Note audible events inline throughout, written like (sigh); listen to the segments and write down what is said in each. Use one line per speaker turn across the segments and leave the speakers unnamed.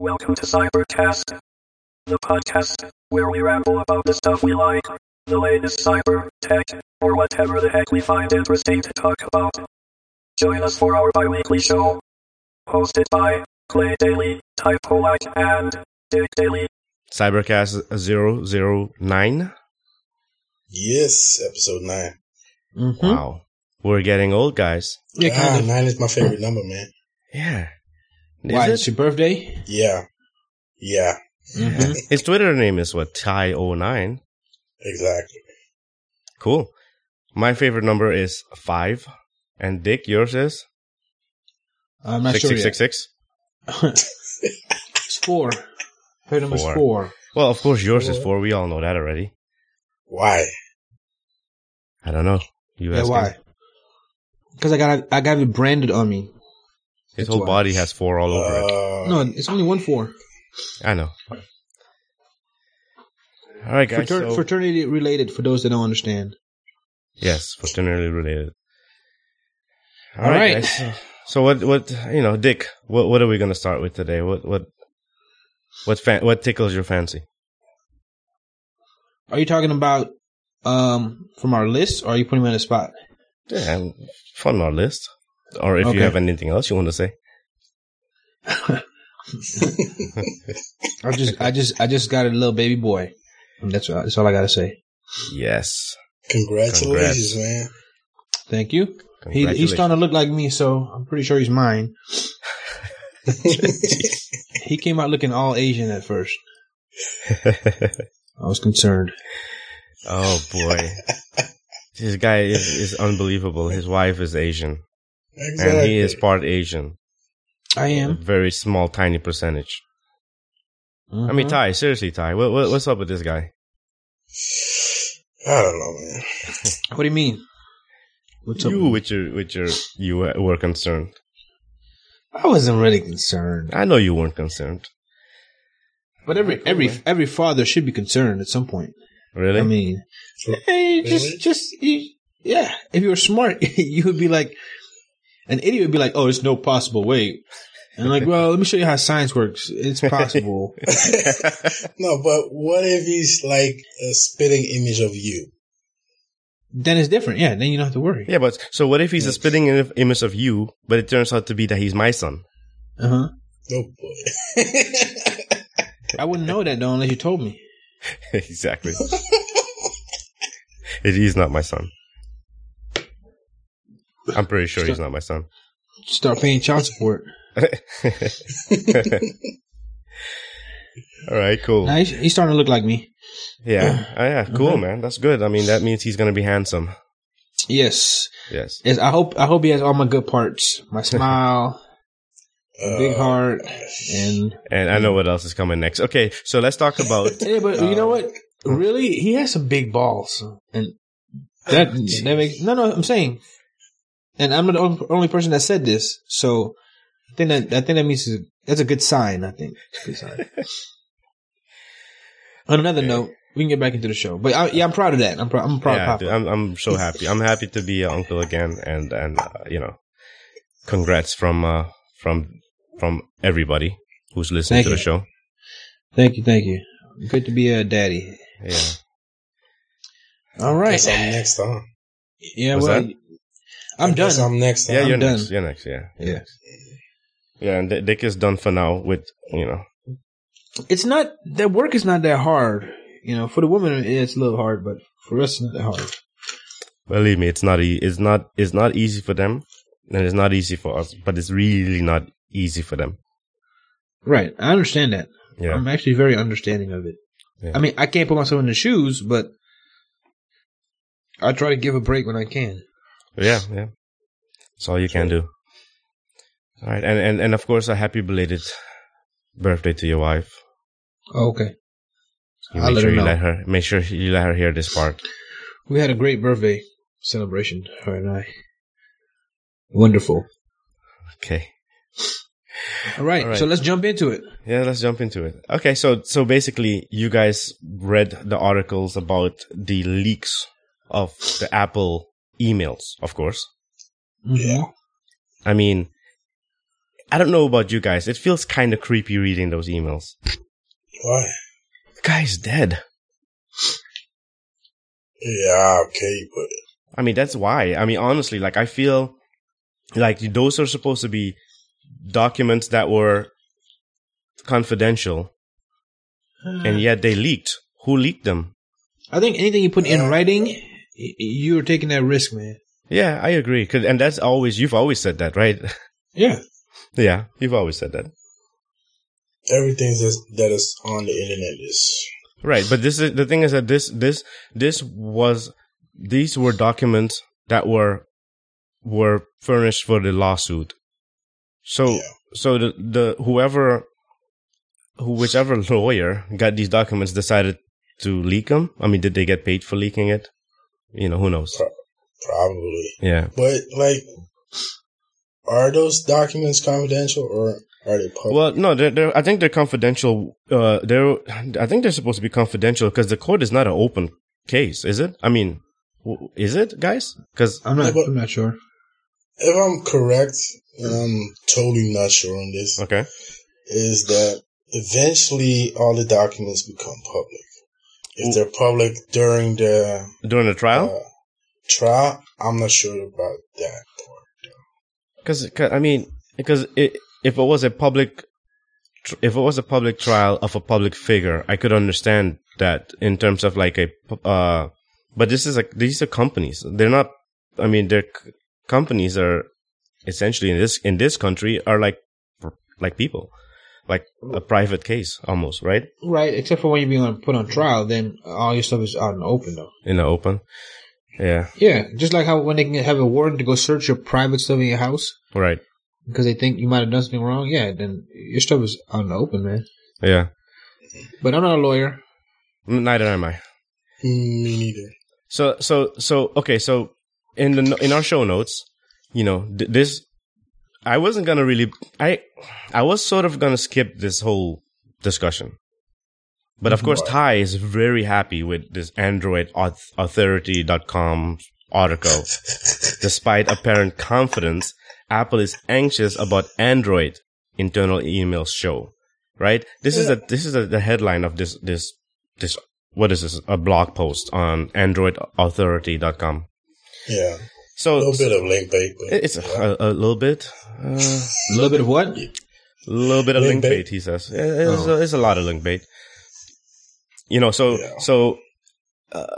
Welcome to Cybercast, the podcast where we ramble about the stuff we like, the latest cyber, tech, or whatever the heck we find interesting to talk about. Join us for our bi-weekly show, hosted by Clay Daly, Ty Polak, and Dick Daly.
Cybercast 009.
Yes, episode 9.
Mm-hmm.
Wow. We're getting old, guys.
Yeah,
ah, 9 is my favorite number, man.
Yeah. Is
Why?
it?
It's your birthday?
Yeah. Yeah,
Mm-hmm. (laughs)
His Twitter name is what? Ty09.
exactly.
Cool. My favorite number is 5. And Dick, yours is?
I'm not sure yet.
6666?
it's four. Her number's
Four.
four.
Well, of course, yours is
Four.
We all know that already.
Why?
I don't know. You
Yeah,
ask
why? Because I got I got it branded on me.
His whole body has 4 all over it.
Uh,
No, it's only one four.
I know. All right, guys.
Frater-
so-
Fraternity related for those that don't understand.
Yes, fraternity related.
All right.
guys. So, so what? What? You know, Dick. What? What are we gonna start with today? What? What? What? Fan, what tickles your fancy?
Are you talking about um from our list, or are you putting me on the spot?
Yeah, from our list. Or if you have anything else you want to say. (laughs)
I just I just I just got a little baby boy. And that's that's all I gotta say.
Yes.
congratulations,
Congrats.
man.
Thank you. He, he's starting to look like me, so I'm pretty sure he's mine. (laughs) He came out looking all Asian at first. I was concerned.
oh boy, (laughs) this guy is, is unbelievable. His wife is Asian,
Exactly.
and he is part Asian.
I am.
very small, tiny percentage. I mean,
Mhm.
Ty. Seriously, Ty. What, what, what's up with this guy?
I don't know, man. (laughs)
what do you mean? What's up?
You with your with your you were concerned.
I wasn't really concerned,
I know you weren't concerned.
but every every every father should be concerned at some point.
Really?
I mean, hey, just
Really?
just you, yeah. If you were smart, (laughs) you would be like, an idiot would be like, "Oh, there's no possible way." And I'm like, well, let me show you how science works. It's possible. (laughs) (laughs)
no, but what if he's like a spitting image of you?
then it's different. Yeah, then you don't have to worry.
yeah, but so what if he's a spitting image of you, but it turns out to be that he's my son?
Uh huh.
Oh boy.
I wouldn't know that though unless you told me. (laughs)
exactly. it is not my son. I'm pretty sure he's not my son.
Start paying child support. (laughs)
All right, cool.
Nah, he's, he's starting to look like me.
Yeah, (clears throat) oh, yeah, cool,
Uh-huh.
man. That's good. I mean, that means he's gonna be handsome.
Yes.
Yes.
Yes. I hope. I hope he has all my good parts. My (laughs) smile,
Uh,
big heart, and
And I know what else is coming next. Okay, so let's talk about. (laughs)
yeah. But you know what? Really, he has some big balls, and that that makes no, no. I'm saying, and I'm not the only- only person that said this. So I think that I think that means that's a good sign. I think it's a good sign. (laughs) On another note, we can get back into the show. But I, yeah, I'm proud of that. I'm proud. I'm proud,
Yeah,
Papa.
dude, I'm I'm so happy. I'm happy to be an uncle again, and and uh, you know, congrats from uh, from from everybody who's listening
Thank
to the show.
Thank you, thank you. Good to be a daddy.
Yeah.
All right.
Guess I'm next, huh?
Yeah,
What's
well,
that?
I'm done.
I'm next.
Yeah,
I'm
you're
done.
next. You're next. Yeah.
Yeah.
Yeah, and Dick is done for now with you know.
It's not that work is not that hard. You know, for the woman it's a little hard, but for us it's not that hard.
Believe me, it's not e- it's not it's not easy for them, and it's not easy for us. But it's really not easy for them.
Right. I understand that.
Yeah.
I'm actually very understanding of it.
Yeah.
I mean, I can't put myself in the shoes, but I try to give a break when I can.
Yeah, yeah. That's all you can do. All right, and, and and of course, a happy belated birthday to your wife.
Oh, okay.
You
I'll
make
let
sure
her
you
know.
let her make sure you let her hear this part.
We had a great birthday celebration, her and I. Wonderful.
Okay.
All right,
All right.
so let's jump into it.
Yeah, let's jump into it. Okay, so so basically, you guys read the articles about the leaks of the Apple emails, of course.
Mhm.
Yeah.
I mean, I don't know about you guys. It feels kind of creepy reading those emails.
Why?
The guy's dead.
Yeah, okay, but
I mean, that's why. I mean, honestly, like I feel like those are supposed to be documents that were confidential, and (sighs) yet they leaked. Who leaked them?
I think anything you put in writing, y- you're taking that risk, man.
Yeah, I agree. and that's always you've always said that, right? (laughs)
Yeah.
yeah, you've always said that,
everything that's, that is on the internet is
right? But this is the thing is that this this this was these were documents that were were furnished for the lawsuit. So
Yeah.
so the the whoever who whichever (laughs) lawyer got these documents decided to leak them. I mean, did they get paid for leaking it? You know, who knows?
probably.
Yeah.
But like, are those documents confidential or are they public?
Well, no, they're, they're, I think they're confidential. Uh, they're, I think they're supposed to be confidential because the court is not an open case, is it? I mean, is it, guys? Because
I'm not.
Yeah,
I'm not sure.
if I'm correct, and I'm totally not sure on this,
okay,
is that eventually all the documents become public. If they're public during the
during the trial,
uh, trial, I'm not sure about that part.
because I mean, because it, if it was a public, if it was a public trial of a public figure, I could understand that in terms of like a, uh, but this is like these are companies. They're not. I mean, their c- companies are essentially in this in this country are like like people, like a private case almost, right?
Right, except for when you're being on, put on trial, then all your stuff is out in the open, though.
In the open. Yeah.
Yeah, just like how when they can have a warrant to go search your private stuff in your house
Right.
because they think you might have done something wrong. Yeah, then your stuff is out in the open, man.
Yeah.
But I'm not a lawyer.
Neither am I.
Neither.
So so so okay. So in the in our show notes, you know, th- this I wasn't gonna really. I I was sort of gonna skip this whole discussion, but of course, Ty is very happy with this Android auth- Authority.com article. (laughs) Despite apparent confidence, Apple is anxious about Android internal emails show. Right? This is a this is a, the headline of this this this what is this a blog post on android AndroidAuthority.com.
Yeah,
So
a little bit of link bait, but
it's a, a, a little bit, uh,
A little bit of what?
a little bit of
Link
link
bait?
bait. He says Yeah, it's, a, it's a lot of link bait. You know, so
Yeah.
so. Uh,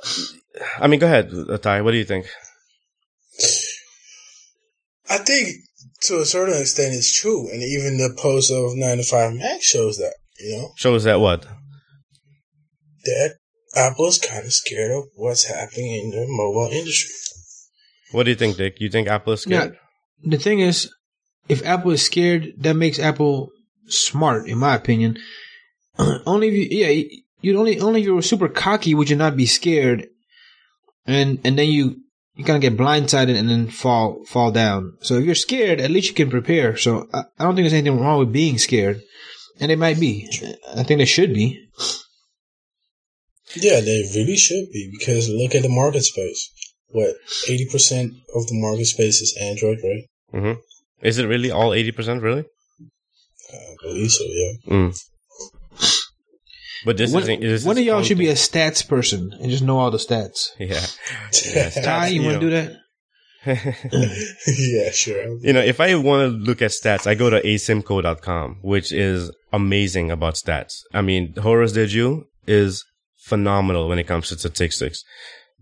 I mean, go ahead, uh, Ty. What do you think?
I think to a certain extent it's true, and even the post of 95 Mac shows that. You know
Shows that what?
that Apple's kind of scared of what's happening in the mobile industry.
What do you think, Dick? You think Apple is
Yeah.
scared?
The thing is, if Apple is scared, that makes Apple smart, in my opinion. (clears throat) only if you, yeah, you'd only only if you were super cocky would you not be scared, and and then you you kind of get blindsided and then fall fall down. So if you're scared, at least you can prepare. So I, I don't think there's anything wrong with being scared, and it might be. I think there should be.
Yeah, they really should be because look at the market space. What eighty percent of the market space is Android, right?
hmm Is it really all eighty percent? Really?
I believe so. Yeah.
Mm. But this
One,
is this
one
is
of y'all should be a stats person and just know all the stats. (laughs)
yeah. (laughs) Yes.
Ty, you
you
want to do that? (laughs)
yeah, sure.
you know, if I want to look at stats, I go to asymco.com, which is amazing about stats. I mean, Horace Dediu is phenomenal when it comes to statistics.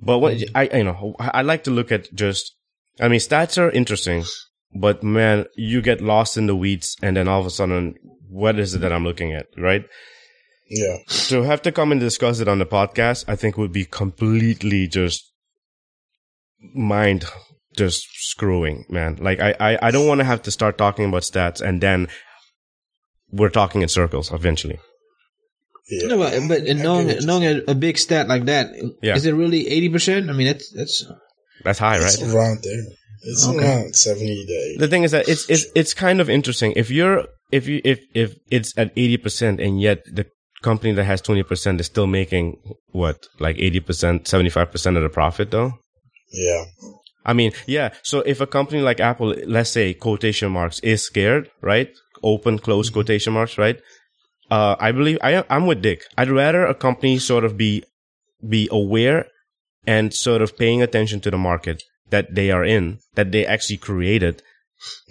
But what mm. I, you know, I I like to look at just, I mean, stats are interesting, but man, you get lost in the weeds and then all of a sudden, what is it that I'm looking at, right?
Yeah.
To have to come and discuss it on the podcast, I think would be completely just mind just screwing, man. Like I, I, I don't want to have to start talking about stats and then we're talking in circles eventually.
Yeah.
No, but, but
I get
knowing knowing a, a big stat like that, is
Yeah.
it really eighty percent? I mean, that's that's
That's high,
It's
right?
around there. It's
Okay.
around seventy to eighty.
The thing is that it's it's it's kind of interesting. If you're if you if if it's at eighty percent and yet the company that has twenty percent is still making what like eighty percent, seventy five percent of the profit though.
Yeah.
I mean, yeah. So if a company like Apple, let's say quotation marks, is scared, right? open close mm-hmm. quotation marks, right? Uh, I believe I I'm with Dick. I'd rather a company sort of be be aware and sort of paying attention to the market that they are in, that they actually created,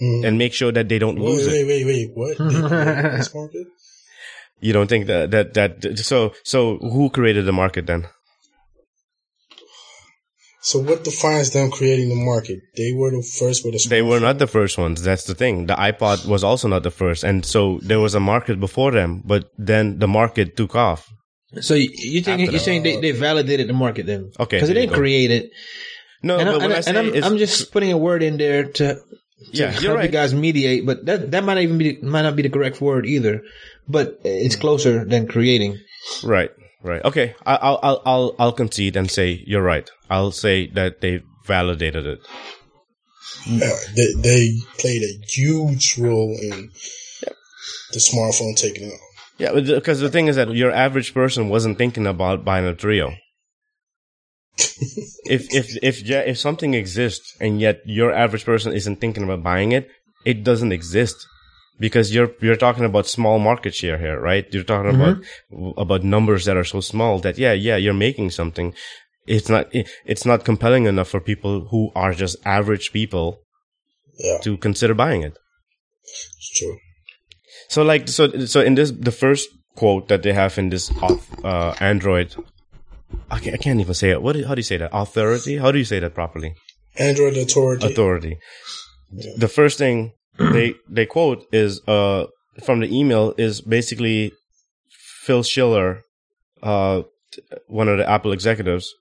Mm.
and make sure that they don't
Wait,
lose it.
wait, wait, wait. What? (laughs) This market?
You don't think that that that so so who created the market then?
So what defines them creating the market? They were the first with a
They were not the first ones. That's the thing. The iPod was also not the first, and so there was a market before them. But then the market took off.
So you, you think you're saying they, they validated the market then?
Okay,
because they didn't
go.
create it.
No,
And,
but
I'm,
when I say
and I'm, I'm just putting a word in there to, to
Yeah,
help
you're
you
right.
guys mediate, but that that might not even be might not be the correct word either. But it's hmm. closer than creating.
Right, right. Okay, I- I'll I'll I'll I'll concede and say you're right. I'll say that they validated it.
Yeah, they, they played a huge role in the smartphone taking off.
Yeah, because the thing is that your average person wasn't thinking about buying a Treo. (laughs) if if if yeah, if something exists and yet your average person isn't thinking about buying it, it doesn't exist because you're you're talking about small market share here, right? You're talking about about numbers that are so small that yeah, yeah, you're making something. It's not it's not compelling enough for people who are just average people
Yeah,
to consider buying it.
it's true.
So like so so in this the first quote that they have in this uh, Android, I can't, I can't even say it. What how do you say that? Authority? How do you say that properly?
Android Authority.
Authority. The first thing they they quote is uh from the email is basically Phil Schiller, uh, one of the Apple executives,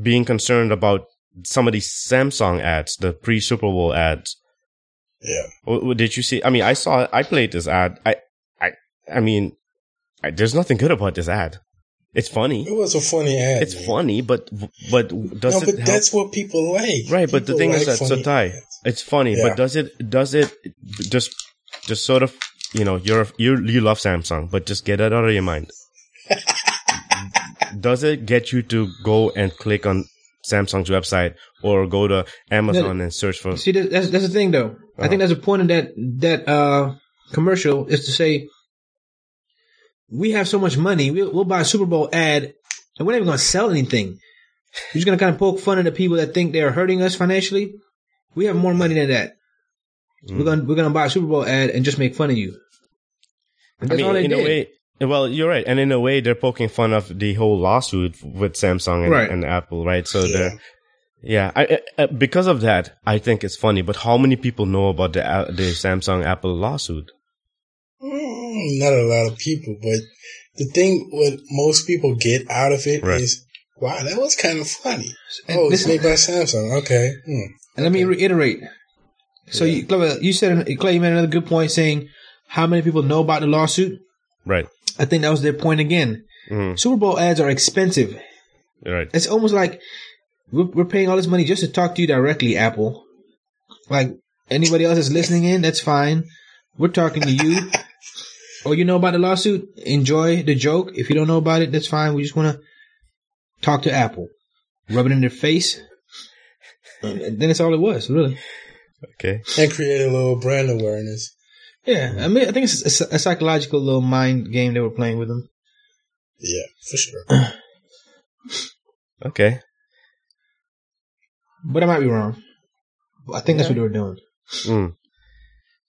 being concerned about some of these Samsung ads, the pre Super Bowl ads.
yeah,
did you see? I mean, I saw. I played this ad. I, I, I mean, I, there's nothing good about this ad. It's funny.
it was a funny ad.
It's
man.
funny, but but does
No,
it
but
help?
that's what people like.
right? But the
People
thing is
like
that so Ty,
ads.
it's funny,
Yeah.
but does it does it just just sort of you know you're you you love Samsung, but just get that out of your mind. (laughs) does it get you to go and click on Samsung's website or go to Amazon and search for?
See, that's that's the thing though. I think that's the point of that that uh commercial is to say we have so much money, we'll, we'll buy a Super Bowl ad, and we're not even going to sell anything. We're just going to kind of poke fun at the people that think they're hurting us financially. We have more money than that.
Mm.
We're gonna we're gonna buy a Super Bowl ad and just make fun of you. And
I
that's all
mean,
they
in
did.
a way, well, you're right, and in a way, they're poking fun of the whole lawsuit with Samsung and,
Right.
and Apple, right? So
Yeah.
they're, yeah, I, I, uh, because of that, I think it's funny. But how many people know about the uh, the Samsung Apple lawsuit?
Mm, not a lot of people, but the thing what most people get out of it is,
Right.
wow, that was kind of funny.
And
Oh, it's made by Samsung. Okay. Hmm.
And let me reiterate. So, you, Clever, you said Clay, you made another good point saying how many people know about the lawsuit.
Right,
I think that was their point again.
Mhm.
Super Bowl ads are expensive.
right,
It's almost like we're, we're paying all this money just to talk to you directly, Apple. Like anybody else that's listening in, that's fine. We're talking to you. Or you know about the lawsuit, enjoy the joke. If you don't know about it, that's fine. We just want to talk to Apple, rub it in their face. And then it's all it was, really.
okay,
And create a little brand awareness.
Yeah, I mean, I think it's a, a psychological little mind game they were playing with them.
Yeah, for sure. (clears throat)
okay.
But I might be wrong. I think that's what they were doing.
Mm.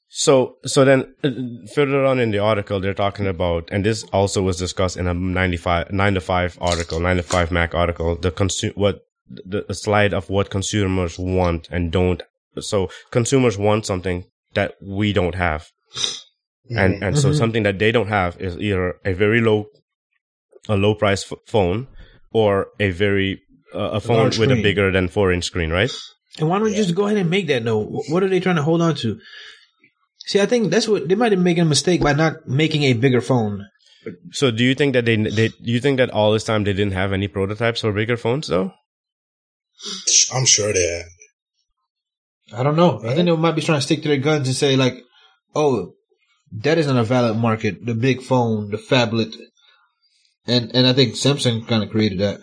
So, so then uh, further on in the article, they're talking about, and this also was discussed in a 95, 9 to 5 article, 9 to 5 Mac article, the consu- what, the, the slide of what consumers want and don't. So consumers want something that we don't have. And, and so
Mhm.
something that they don't have is either a very low, a low price f- phone or a very, uh, a phone
large
with a bigger than four inch screen, right?
And why don't you just go ahead and make that though? What are they trying to hold on to? See, I think that's what they might have making a mistake by not making a bigger phone.
So do you think that they, they do you think that all this time they didn't have any prototypes for bigger phones though?
I'm sure they had.
I don't know. I think they might be trying to stick to their guns and say like, "Oh, that isn't a valid market. The big phone, the phablet." And and I think Samsung kind of created that.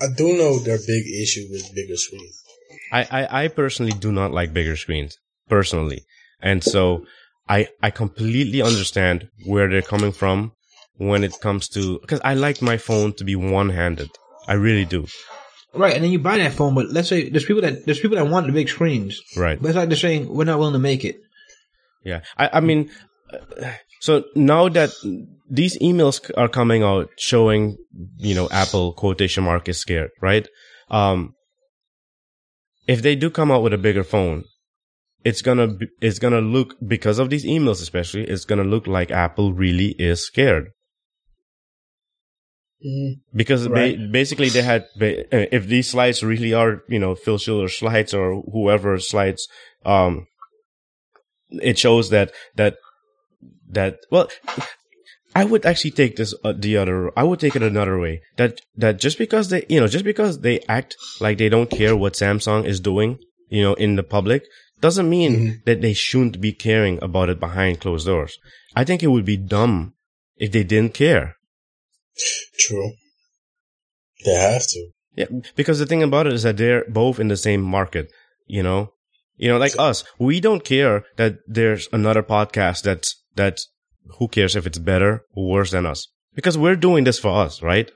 I do know their big issue with bigger screens.
I, I, I personally do not like bigger screens. Personally. And so I, I completely understand where they're coming from when it comes to, cause I like my phone to be one handed. I really do.
Right, and then you buy that phone, but let's say there's people that there's people that want the big screens,
Right.
but it's like they're saying we're not willing to make it.
Yeah. I, I mean, uh, so now that these emails are coming out showing, you know, Apple quotation mark is scared, right? Um, if they do come out with a bigger phone, it's gonna be, it's gonna look because of these emails, especially, it's gonna look like Apple really is scared
Mhm.
because
Right.
basically they had ba- uh, if these slides really are you know Phil Schiller slides or whoever slides um it shows that that that well I would actually take this uh, the other I would take it another way that that just because they you know just because they act like they don't care what Samsung is doing you know in the public doesn't mean
Mhm.
that they shouldn't be caring about it behind closed doors I think it would be dumb if they didn't care
True. They have to.
Yeah, because the thing about it is that they're both in the same market, you know? You know, like us, we don't care that there's another podcast that's, that's, who cares if it's better or worse than us? Because we're doing this for us, right?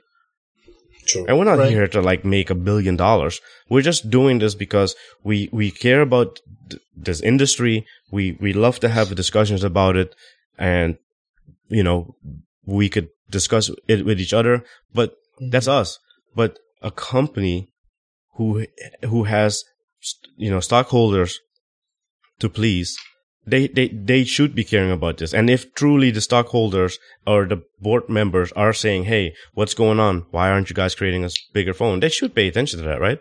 True.
And we're not
Right.
here to like make a billion dollars. We're just doing this because we, we care about th- this industry. We, we love to have discussions about it and, you know, we could discuss it with each other, but mm-hmm. that's us. But a company who, who has, you know, stockholders to please, they, they, they should be caring about this. And if truly the stockholders or the board members are saying, Hey, what's going on? Why aren't you guys creating a bigger phone? They should pay attention to that, right?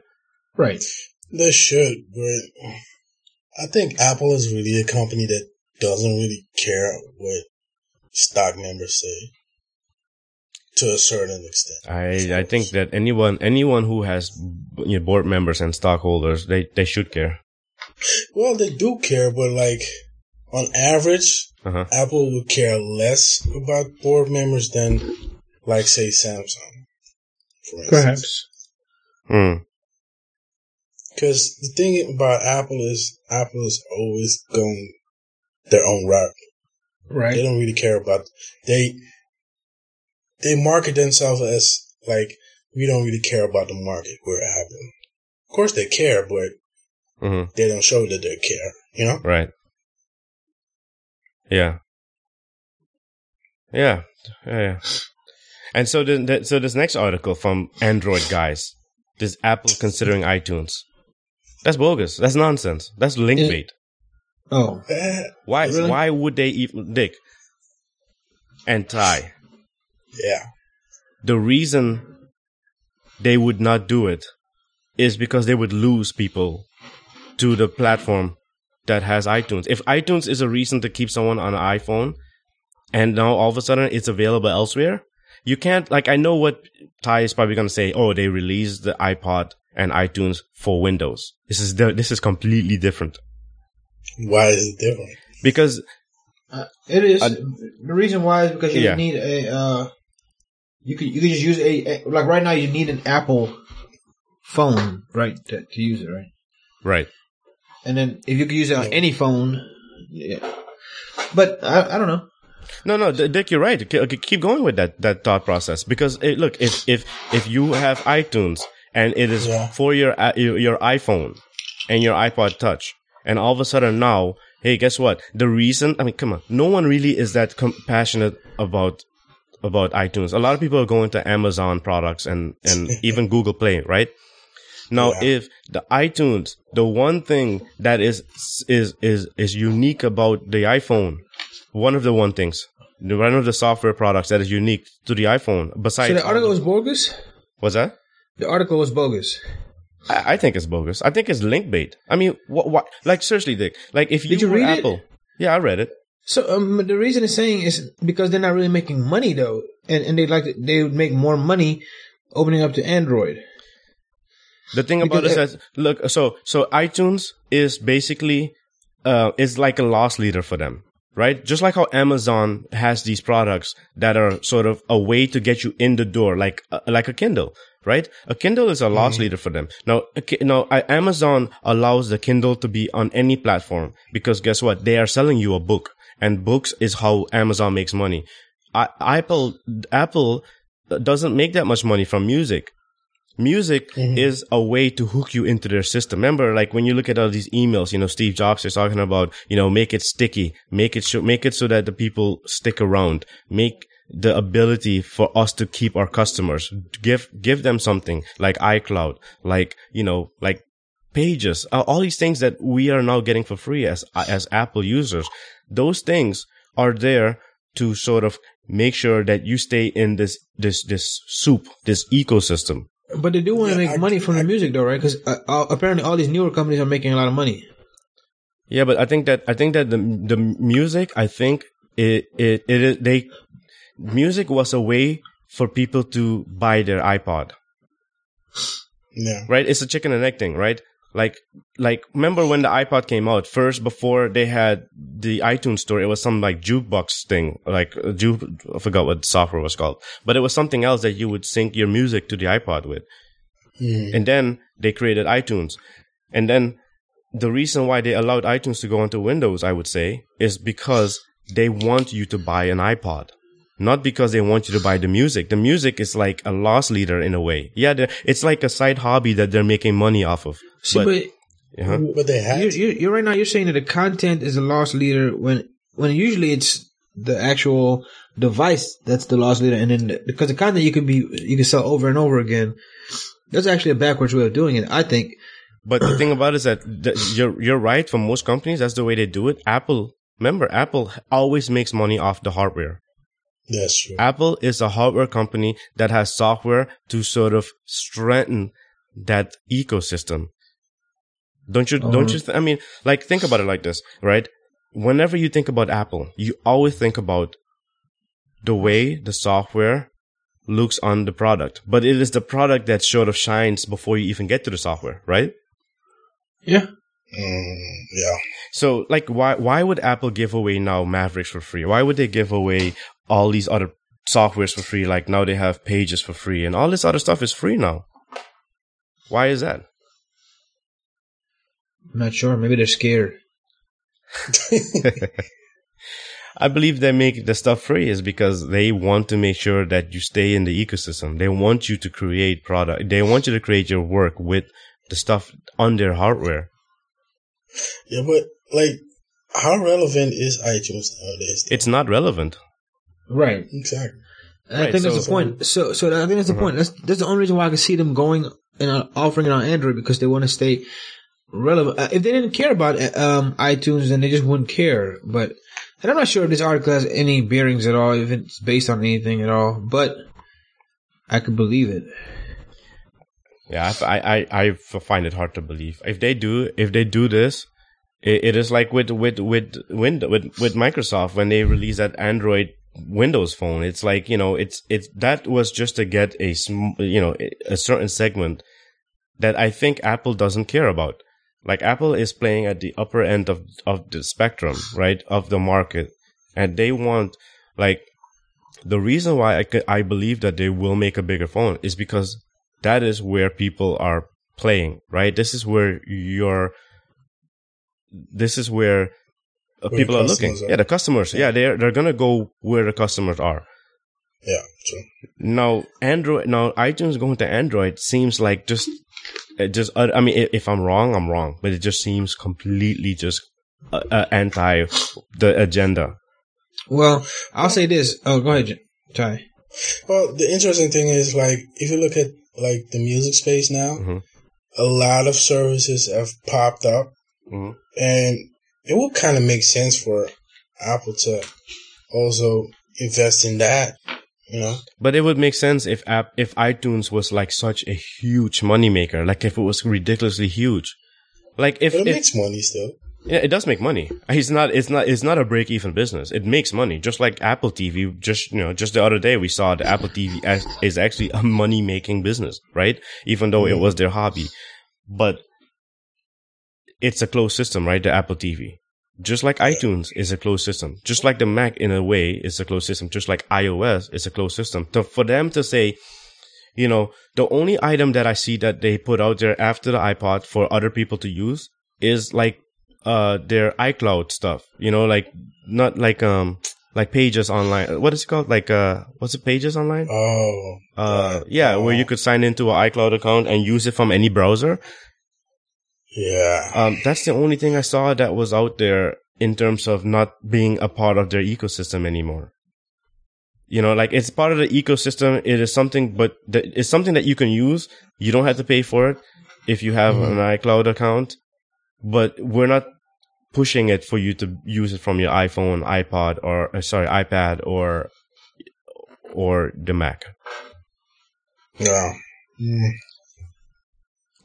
Right.
They should, but I think Apple is really a company that doesn't really care what stock members say to a certain extent.
I, I think that anyone, anyone who has you know, board members and stockholders, they, they should care.
Well, they do care, but like on average,
Uh-huh.
Apple would care less about board members than, like, say, Samsung, for instance.
Hmm.
Because the thing about Apple is, Apple is always going their own route.
Right.
They don't really care about they they market themselves as like we don't really care about the market we're having. Of course they care, but
hmm
they don't show that they care. You know?
Right. Yeah. Yeah. Yeah. And so the so this next article from Android guys, this Apple considering iTunes. That's bogus. That's nonsense. That's link bait.
Oh.
Why
Really?
why would they even Dick and Ty?
yeah.
The reason they would not do it is because they would lose people to the platform that has iTunes. If iTunes is a reason to keep someone on an iPhone and now all of a sudden it's available elsewhere, you can't like I know what Ty is probably going to say, "Oh, they released the iPod and iTunes for Windows." This is the, this is completely different.
Why is it different?
Because
Uh, it is.
Uh,
the reason why is because you
Yeah.
need a, uh, you could, you could just use a, a- like right now you need an Apple phone, right, to, to use it, right?
right.
And then if you could use it on any phone, yeah. But I, I don't know.
No, no, Dick, you're right. Okay, Keep going with that that thought process because eh, look, if if if you have iTunes and it is
Yeah.
for your uh, your your iPhone and your iPod Touch, and all of a sudden now, hey, guess what? The reason, I mean, come on, no one really is that compassionate about about iTunes. A lot of people are going to Amazon products and and (laughs) even Google Play, right? Now,
Yeah.
if the iTunes, the one thing that is is is is unique about the iPhone, one of the one things, the- one of the software products that is unique to the iPhone, besides
So the article was bogus.
what's that?
The article was bogus.
I, I think it's bogus. I think it's link bait. I mean, what? what like seriously, Dick. Like if you,
Did you
were
read it?
Apple, yeah, I read it.
So um, the reason it's saying is because they're not really making money though, and and they like to, they would make more money opening up to Android.
The thing about it
Because
is that look, so so iTunes is basically uh is like a loss leader for them right? Just like how Amazon has these products that are sort of a way to get you in the door, like uh, like a Kindle, right? A Kindle is a loss leader for them. Now, now I- Amazon allows the Kindle to be on any platform because guess what? They are selling you a book, and books is how Amazon makes money. I- Apple Apple doesn't make that much money from music. Music is a way to hook you into their system. Remember, like when you look at all these emails, you know, Steve Jobs is talking about, you know, make it sticky, make it so, make it so that the people stick around, make the ability for us to keep our customers, give, give them something like iCloud, like, you know, like pages, uh, all these things that we are now getting for free as, as Apple users. Those things are there to sort of make sure that you stay in this, this, this soup, this ecosystem.
But they do want to
Yeah,
make
I-
money from
I-
the music, though, right? Because uh, apparently all these newer companies are making a lot of money.
Yeah, but I think that I think that the the music, I think it it it is they music was a way for people to buy their iPod,
Yeah.
right? It's a chicken and egg thing, right? Like like remember when the iPod came out first before they had the iTunes store, it was some like jukebox thing, like uh, ju- I forgot what the software was called, but it was something else that you would sync your music to the iPod with.
Mm.
And then they created iTunes. And then the reason why they allowed iTunes to go onto Windows, I would say, is because they want you to buy an iPod. Not because they want you to buy the music. The music is like a loss leader in a way. Yeah, it's like a side hobby that they're making money off of.
See,
But-
but,
Uh-huh.
But they had
you, you, you're right now. You're saying that the content is a loss leader when when usually it's the actual device that's the loss leader, and then the, because the content you can be you can sell over and over again. That's actually a backwards way of doing it. I think.
But the thing about it is that th- you're you're right. For most companies, that's the way they do it. Apple, remember, Apple always makes money off the hardware.
That's true.
Apple is a hardware company that has software to sort of strengthen that ecosystem. Don't you? Don't you? Th- I mean, like think about it like this, right? Whenever you think about Apple, you always think about the way the software looks on the product, but it is the product that sort of shines before you even get to the software, right?
Yeah.
Mm, yeah.
So, like, why why would Apple give away now Mavericks for free? Why would they give away all these other softwares for free? Like now they have Pages for free, and all this other stuff is free now. Why is that?
I'm not sure. Maybe they're scared. (laughs)
I believe they make the stuff free is because they want to make sure that you stay in the ecosystem. They want you to create product. They want you to create your work with the stuff on their hardware.
Yeah, but like, how relevant is iTunes nowadays?
It's not relevant.
Right.
exactly.
And I
Right,
think that's the point. So, so I think that's the point. That's that's the only reason why I can see them going and uh, offering it on Android because they want to stay relevant. Uh, if they didn't care about uh, um, iTunes, then they just wouldn't care. But and I'm not sure if this article has any bearings at all, if it's based on anything at all. But I could believe it.
Yeah, I, I, I find it hard to believe. If they do, if they do this, it, it is like with with with Windows with with Microsoft when they release that Android Windows phone. It's like you know, it's it's that was just to get a sm- you know a certain segment that I think Apple doesn't care about. Like Apple is playing at the upper end of of the spectrum, right, of the market, and they want like the reason why I could, I believe that they will make a bigger phone is because that is where people are playing, right? This is where your this is where, uh,
Where
people are looking.
are.
Yeah, the customers. Yeah, they're they're gonna go where the customers are.
Yeah, true.
Now, Android, now iTunes going to Android seems like just, it just. uh, I mean, if I'm wrong, I'm wrong, but it just seems completely just uh, uh, anti the agenda.
Well, I'll say this. Oh, go ahead, Ty.
Well, the interesting thing is, like, if you look at like the music space now,
Mhm.
a lot of services have popped up,
Mhm.
and it would kind of make sense for Apple to also invest in that. You know,
But it would make sense if app if iTunes was like such a huge moneymaker, like if it was ridiculously huge. Like if,
but it
if
makes money still.
yeah, it does make money. It's not it's not it's not a break even business. It makes money, just like Apple TV. Just you know, just the other day we saw the Apple TV as, is actually a money making business, right? Even though it mm-hmm. was their hobby, but it's a closed system, right? The Apple TV. Just like iTunes is a closed system, just like the Mac in a way is a closed system, just like iOS is a closed system. So for them to say, you know, the only item that I see that they put out there after the iPod for other people to use is like uh their iCloud stuff. You know, like not like um like pages online. What is it called? Like uh what's it pages online?
Oh,
Uh yeah, where you
Oh,
could sign into an iCloud account and use it from any browser.
Yeah.
Um, that's the only thing I saw that was out there in terms of not being a part of their ecosystem anymore. You know, like it's part of the ecosystem. It is something, but th- it's something that you can use. You don't have to pay for it if you have an iCloud account, but we're not pushing it for you to use it from your iPhone, iPod, or uh, sorry, iPad or or the Mac.
Yeah. Mm.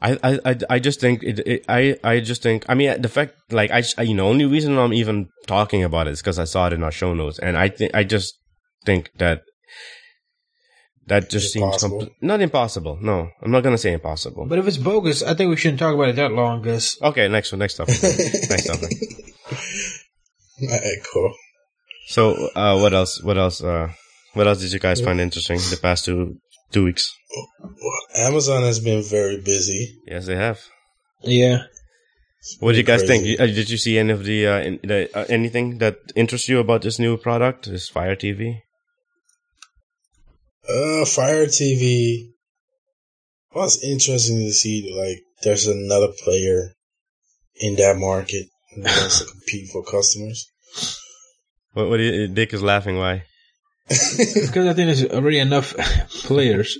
I, I, I- I just think it, it, I, I just think, I mean, the fact, like, I, you know, only reason I'm even talking about it is because I saw it in our show notes. And I think, I just think that that just seems compl- not impossible. No, I'm not going to say impossible.
But if it's bogus, I think we shouldn't talk about it that long, because
okay, next one, next topic. next topic. (laughs)
Alright, cool.
So, uh, what else, what else, uh, what else did you guys find interesting the past two, two weeks?
Well, Amazon has been very busy.
Yes, they have.
yeah.
What do you guys
Crazy.
think? Uh, Did you see any of the, uh, in, the uh, anything that interests you about this new product, this Fire TV?
Uh, Fire TV. Well, it's interesting to see like there's another player in that market who wants to compete for customers.
What, what you, Dick is laughing. Why?
Because I think there's already enough (laughs) players.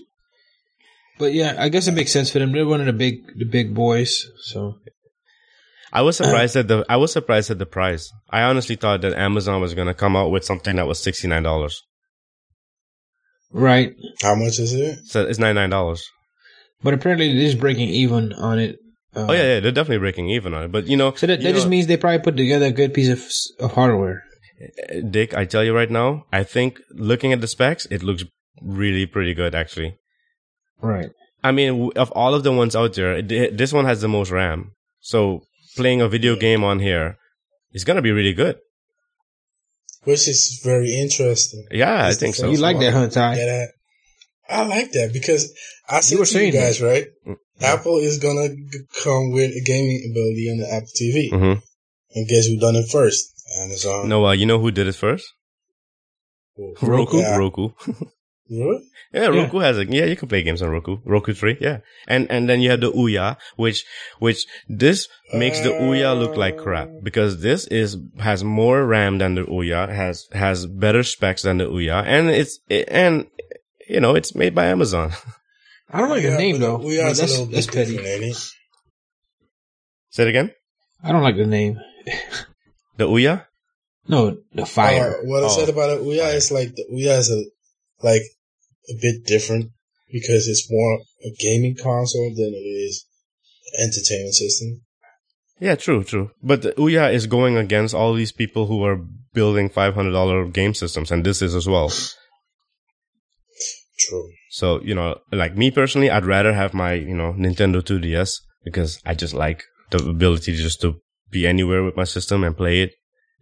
But yeah, I guess it makes sense for them. They're one of the big, the big boys. So
I was surprised at the I was surprised at the price. I honestly thought that Amazon was gonna come out with something that was sixty nine dollars.
right.
How much is it?
So it's ninety nine dollars.
But apparently, it is breaking even on it. Uh,
Oh yeah, yeah, they're definitely breaking even on it. But you know,
So that,
you
that just
know,
means they probably put together a good piece of, of hardware.
Dick, I tell you right now, I think looking at the specs, it looks really pretty good actually.
Right.
I mean, of all of the ones out there, this one has the most RAM. So playing a video game on here is gonna be really good.
Which is very interesting.
Yeah, I think so.
You like that, huh,
one
Ty?
that I, I like that because I see
were
to you
saying that.
guys, right?
Mm.
Apple is gonna come with a gaming ability on the Apple TV,
hmm
and guess who done it first? Amazon.
No, uh, you know who did it first?
Cool. (laughs)
Roku. (laughs)
Yeah.
Roku.
Really?
Yeah, Roku has it. yeah. You can play games on Roku. Roku three, yeah. And and then you have the Ouya, which which this makes the Ouya look like crap because this is has more RAM than the Ouya, has has better specs than the Ouya, and it's it, and you know it's made by Amazon. (laughs)
I don't like the name though.
We
I
are
mean,
a
that's
little
that's petty.
different, ain't it?
Say it again.
I don't like the name.
The Ouya.
No, the fire.
Uh, what I
Oh.
said about it, Ouya is like the Ouya is a like a bit different because it's more a gaming console than it is entertainment system.
Yeah, true, true. But the Ouya is going against all these people who are building five hundred dollar game systems, and this is as well.
True.
So, you know, like me personally, I'd rather have my, you know, Nintendo 2DS because I just like the ability just to be anywhere with my system and play it,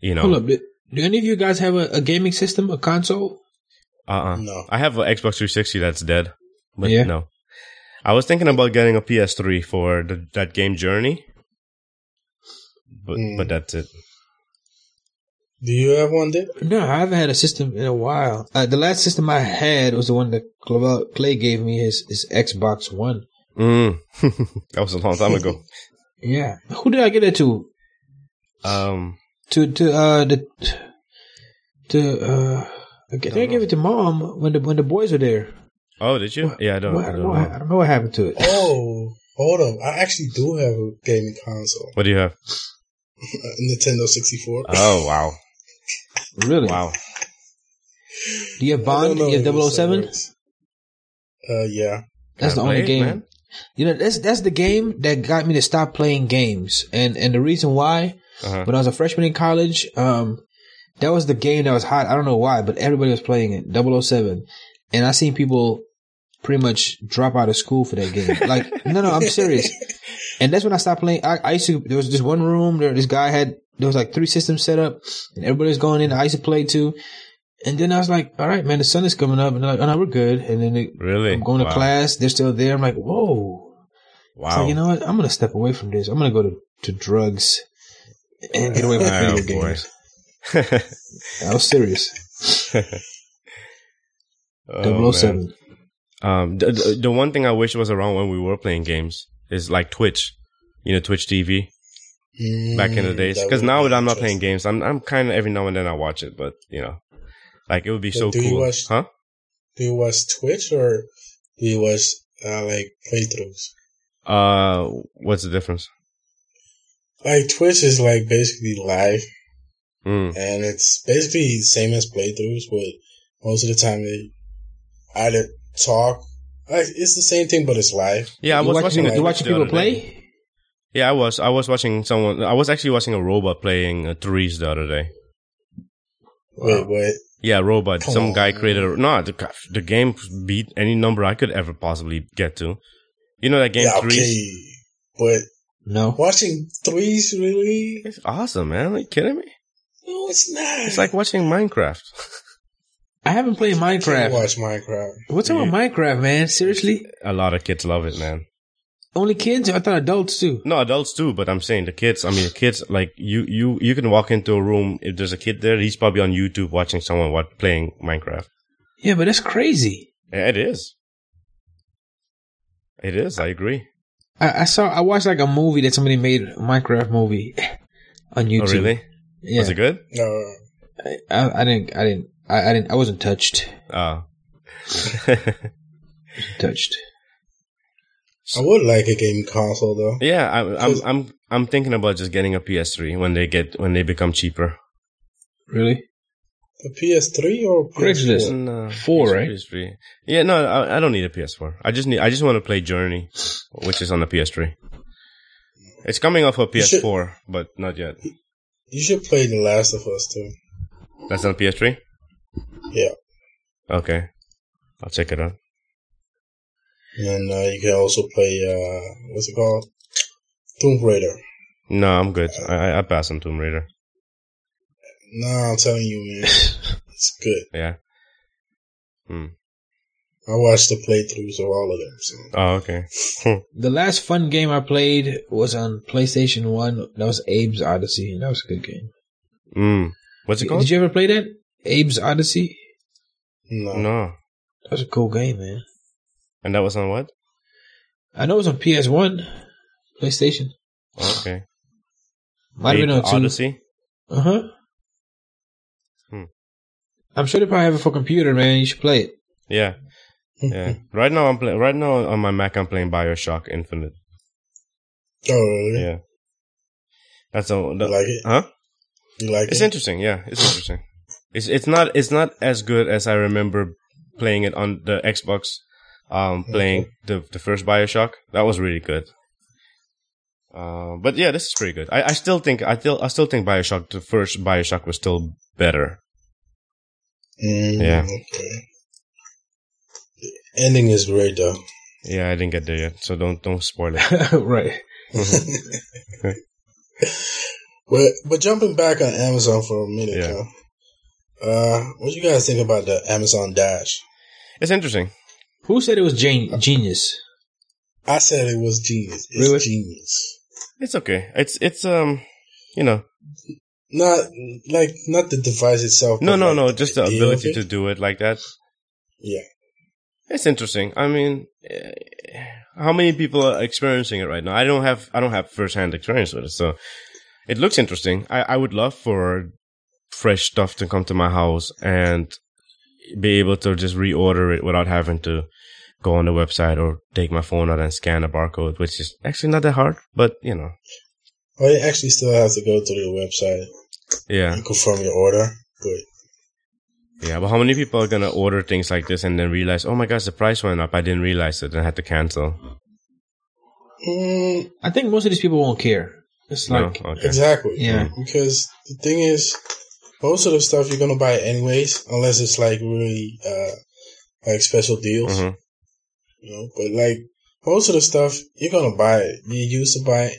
you know.
Hold up. Do do any of you guys have a, a gaming system, a console?
Uh-uh.
No.
I have an Xbox 360 that's dead, but
Yeah.
no. I was thinking about getting a PS3 for the, that game Journey, but
Mm.
but that's it.
Do you have one, Dick?
No, I haven't had a system in a while. Uh, the last system I had was the one that Clay gave me his, his Xbox One.
Mm. (laughs) that was a long time ago. (laughs)
Yeah. Who did I get it to?
Um,
To to uh the to uh I think I
Don't
gave it to mom when the when the boys were there.
oh, did you? Yeah, I don't,
What-
I
I,
don't
don't know,
know.
I don't know what happened to it.
Oh, hold up. I actually do have a gaming console.
What do you have?
A (laughs) Nintendo 64.
Oh, wow.
Really?
Wow.
Do you have
I
Bond?
don't
Do
know
you have
still
007?
Uh, yeah.
That's the
Can't
only
play it,
game.
man.
You know, that's that's the game that got me to stop playing games. And and the reason why,
Uh-huh.
when I was a freshman in college, um, that was the game that was hot. I don't know why, but everybody was playing it, 007. And I seen people pretty much drop out of school for that game. (laughs) Like, no, no, I'm serious. And that's when I stopped playing. I, I used to, there was this one room there, this guy had there was like three systems set up, and everybody was going in. I used to play too. And then I was like, all right, man, the sun is coming up, and they're like, oh no, we're good. And then they,
Really?
I'm going to
Wow.
class. They're still there. I'm like, whoa.
Wow.
like, you know what? I'm gonna step away from this. I'm gonna go to, to drugs and get away from (laughs) (laughs)
Oh,
video games. I was serious.
Oh,
007.
man. Um, the, the one thing I wish was around when we were playing games is like Twitch, you know, Twitch TV back in the
Mm,
days. Because now that I'm not playing games, I'm I'm kind of every now and then I watch it, but you know, like it would be
But
so
do you
cool,
watch-
huh?
Do you watch Twitch or do you watch uh, like playthroughs?
Uh, what's the difference?
Like Twitch is like basically live,
Mm.
and it's basically the same as playthroughs, but most of the time they either talk. Like it's the same thing, but it's live.
Yeah, I
you
was
watching,
watching.
you
Twitch
watching people play?
Yeah, I was. I was watching someone. I was actually watching a robot playing uh, threes the other day.
Wait, what?
Yeah, robot.
Come
Some guy created a no. The, the game beat any number I could ever possibly get to. You know that game
Yeah,
threes?
okay, but
No.
watching threes really?
It's awesome, man. Are you kidding me?
No, it's not.
It's like watching Minecraft.
I haven't played
Can't
Minecraft.
watch Minecraft.
What's up with Minecraft, man? Seriously?
a lot of kids love it, man.
Only kids? I thought adults too.
No, adults too, but I'm saying the kids. I mean, the kids like you. You you can walk into a room if there's a kid there. He's probably on YouTube watching someone what playing Minecraft.
Yeah, but that's crazy.
Yeah, It is. It is. I agree.
I, I saw, I watched like a movie that somebody made, a Minecraft movie on oh, YouTube.
Oh, really?
Yeah.
Was it good?
No,
I, I, I didn't, I didn't, I, I didn't, I wasn't touched.
Oh. (laughs)
Touched.
I would like a game console though.
yeah, I, I'm I'm I'm thinking about just getting a PS3 when they get when they become cheaper.
Really?
A PS3 or PS4?
No,
Four,
PS3
right?
is free. Yeah, no, I, I don't need a PS4. I just need I just want to play Journey, which is on the PS3. It's coming off a
You
PS4, but not yet.
You should play The Last of Us too.
That's on PS3.
Yeah,
Okay, I'll check it out.
and uh, you can also play uh, what's it called? Tomb Raider.
No, I'm good. I I, I pass on Tomb Raider.
No, I'm telling you, man, (laughs) it's good.
Yeah. Hmm.
I watched the playthroughs of all of them. So.
Oh, okay. (laughs)
The last fun game I played was on PlayStation 1. That was Abe's Oddysee, and that was a good game.
Hmm. What's it called?
Did you ever play that? Abe's Oddysee?
No,
No.
That was a cool game, man.
And that was on what?
I know it was on PS1, PlayStation.
Okay.
Might have been on
Ape. Odyssey.
Uh huh. I'm sure they probably have it for computer, man. You should play it.
Yeah. Yeah. (laughs) right now I'm playing. Right now on my Mac I'm playing Bioshock Infinite.
Oh, really?
Yeah. That's all.
You like it?
Huh?
You like
It's
it?
interesting. Yeah, it's interesting. It's it's not it's not as good as I remember playing it on the Xbox. Um, playing the the first Bioshock. That was really good. Uh, but yeah, this is pretty good. I, I still think I still I still think Bioshock the first Bioshock was still better.
Mm,
Yeah.
Okay. The ending is great though.
Yeah, I didn't get there yet, so don't don't spoil it. (laughs)
right. (laughs)
But but jumping back on Amazon for a minute,
Yeah.
though. Uh, what do you guys think about the Amazon Dash?
It's interesting.
Who said it was gen- genius?
I said it was genius. It's
Really?
genius.
It's okay. It's it's um, you know,
Not like not the device itself.
no no
like,
no, just the ability to do it like that.
Yeah.
It's interesting. I mean, eh, how many people are experiencing it right now? I don't have I don't have first-hand experience with it, so it looks interesting. I I would love for fresh stuff to come to my house and be able to just reorder it without having to go on the website or take my phone out and scan a barcode, which is actually not that hard, but you know,
Well, you actually still have to go to the website
yeah,
and confirm your order. But
yeah. But how many people are gonna order things like this and then realize, oh my gosh, the price went up? I didn't realize it and I had to cancel.
mm,
I think most of these people won't care. It's
No?
like,
Okay.
exactly.
Yeah.
Because the thing is, most of the stuff you're gonna buy anyways, unless it's like really uh like special deals.
Mhm.
You know, but like most of the stuff you're gonna buy it. You used to buy it.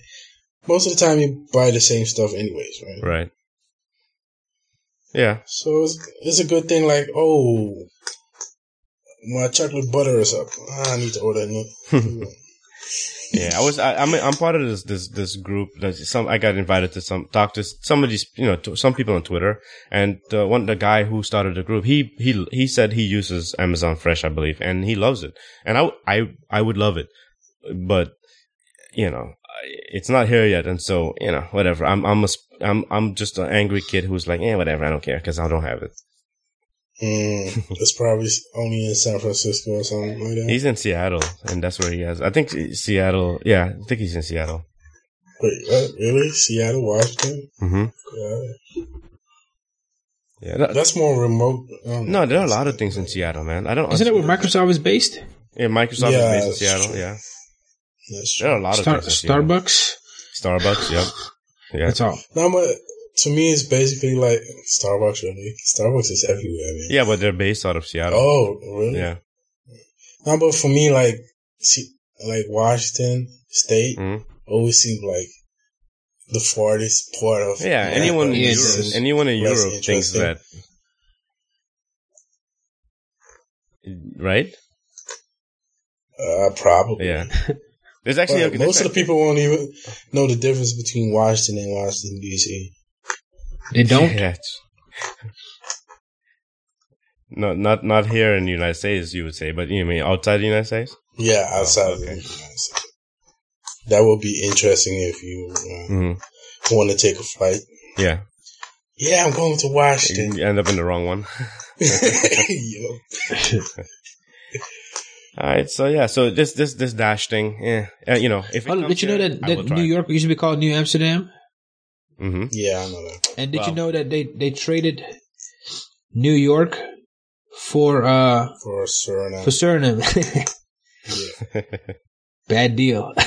most of the time you buy the same stuff anyways, right?
Right. Yeah.
So it's, it's a good thing. Like, oh, my chocolate butter is up. I need to order a new. (laughs)
Yeah, I was. I, I'm. I'm part of this this this group. That some I got invited to some talk to some of these. You know, to some people on Twitter, and uh, one the guy who started the group. He he he said he uses Amazon Fresh, I believe, and he loves it. And I I I would love it, but you know, it's not here yet, and so you know, whatever. I'm I'm a, sp- I'm I'm just an angry kid who's like, yeah, whatever. I don't care because I don't have it.
Mm, (laughs) it's probably only in San Francisco or something like that.
He's in Seattle, and that's where he has. I think Seattle. Yeah, I think he's in Seattle.
Wait, what? Really? Seattle, Washington?
hmm
Yeah.
Yeah. that-
That's more remote. Um,
no, there are a lot of things in Seattle, man. I don't.
Isn't it where Microsoft is based?
Yeah, Microsoft
Yeah,
is based in Seattle.
true.
Yeah,
That's
there are a
true.
lot of
Star-
things. in Seattle.
Starbucks.
Starbucks. Yep. Yeah.
That's all.
No, but to me, it's basically like Starbucks. Really, Starbucks is everywhere, man.
Yeah, but they're based out of Seattle.
Oh, really?
Yeah.
No, but for me, like, see, like Washington State
Mhm.
always seems like the farthest part of.
Yeah.
America.
Anyone in Europe, anyone in Europe thinks that, right?
Uh, probably.
Yeah. (laughs) There's actually
But
a,
most of the people won't even know the difference between Washington and Washington D.C.
They don't.
Yeah. No, not not here in the United States, you would say, but you mean outside the United States?
Yeah, outside of the. United States. That would be interesting if you uh,
hmm
want to take a flight.
Yeah,
Yeah, I'm going to Washington.
you end up in the wrong one. (laughs) (laughs) (laughs)
Yo.
All right, so yeah, so this this this dash thing, yeah, uh, you know, if it
Oh,
comes
did you know
here,
that, that. New York used to be called New Amsterdam?
hmm
Yeah, I know that.
And did
Wow.
you know that they, they traded New York for uh
For Suriname.
for Suriname? (laughs) Bad deal. (laughs)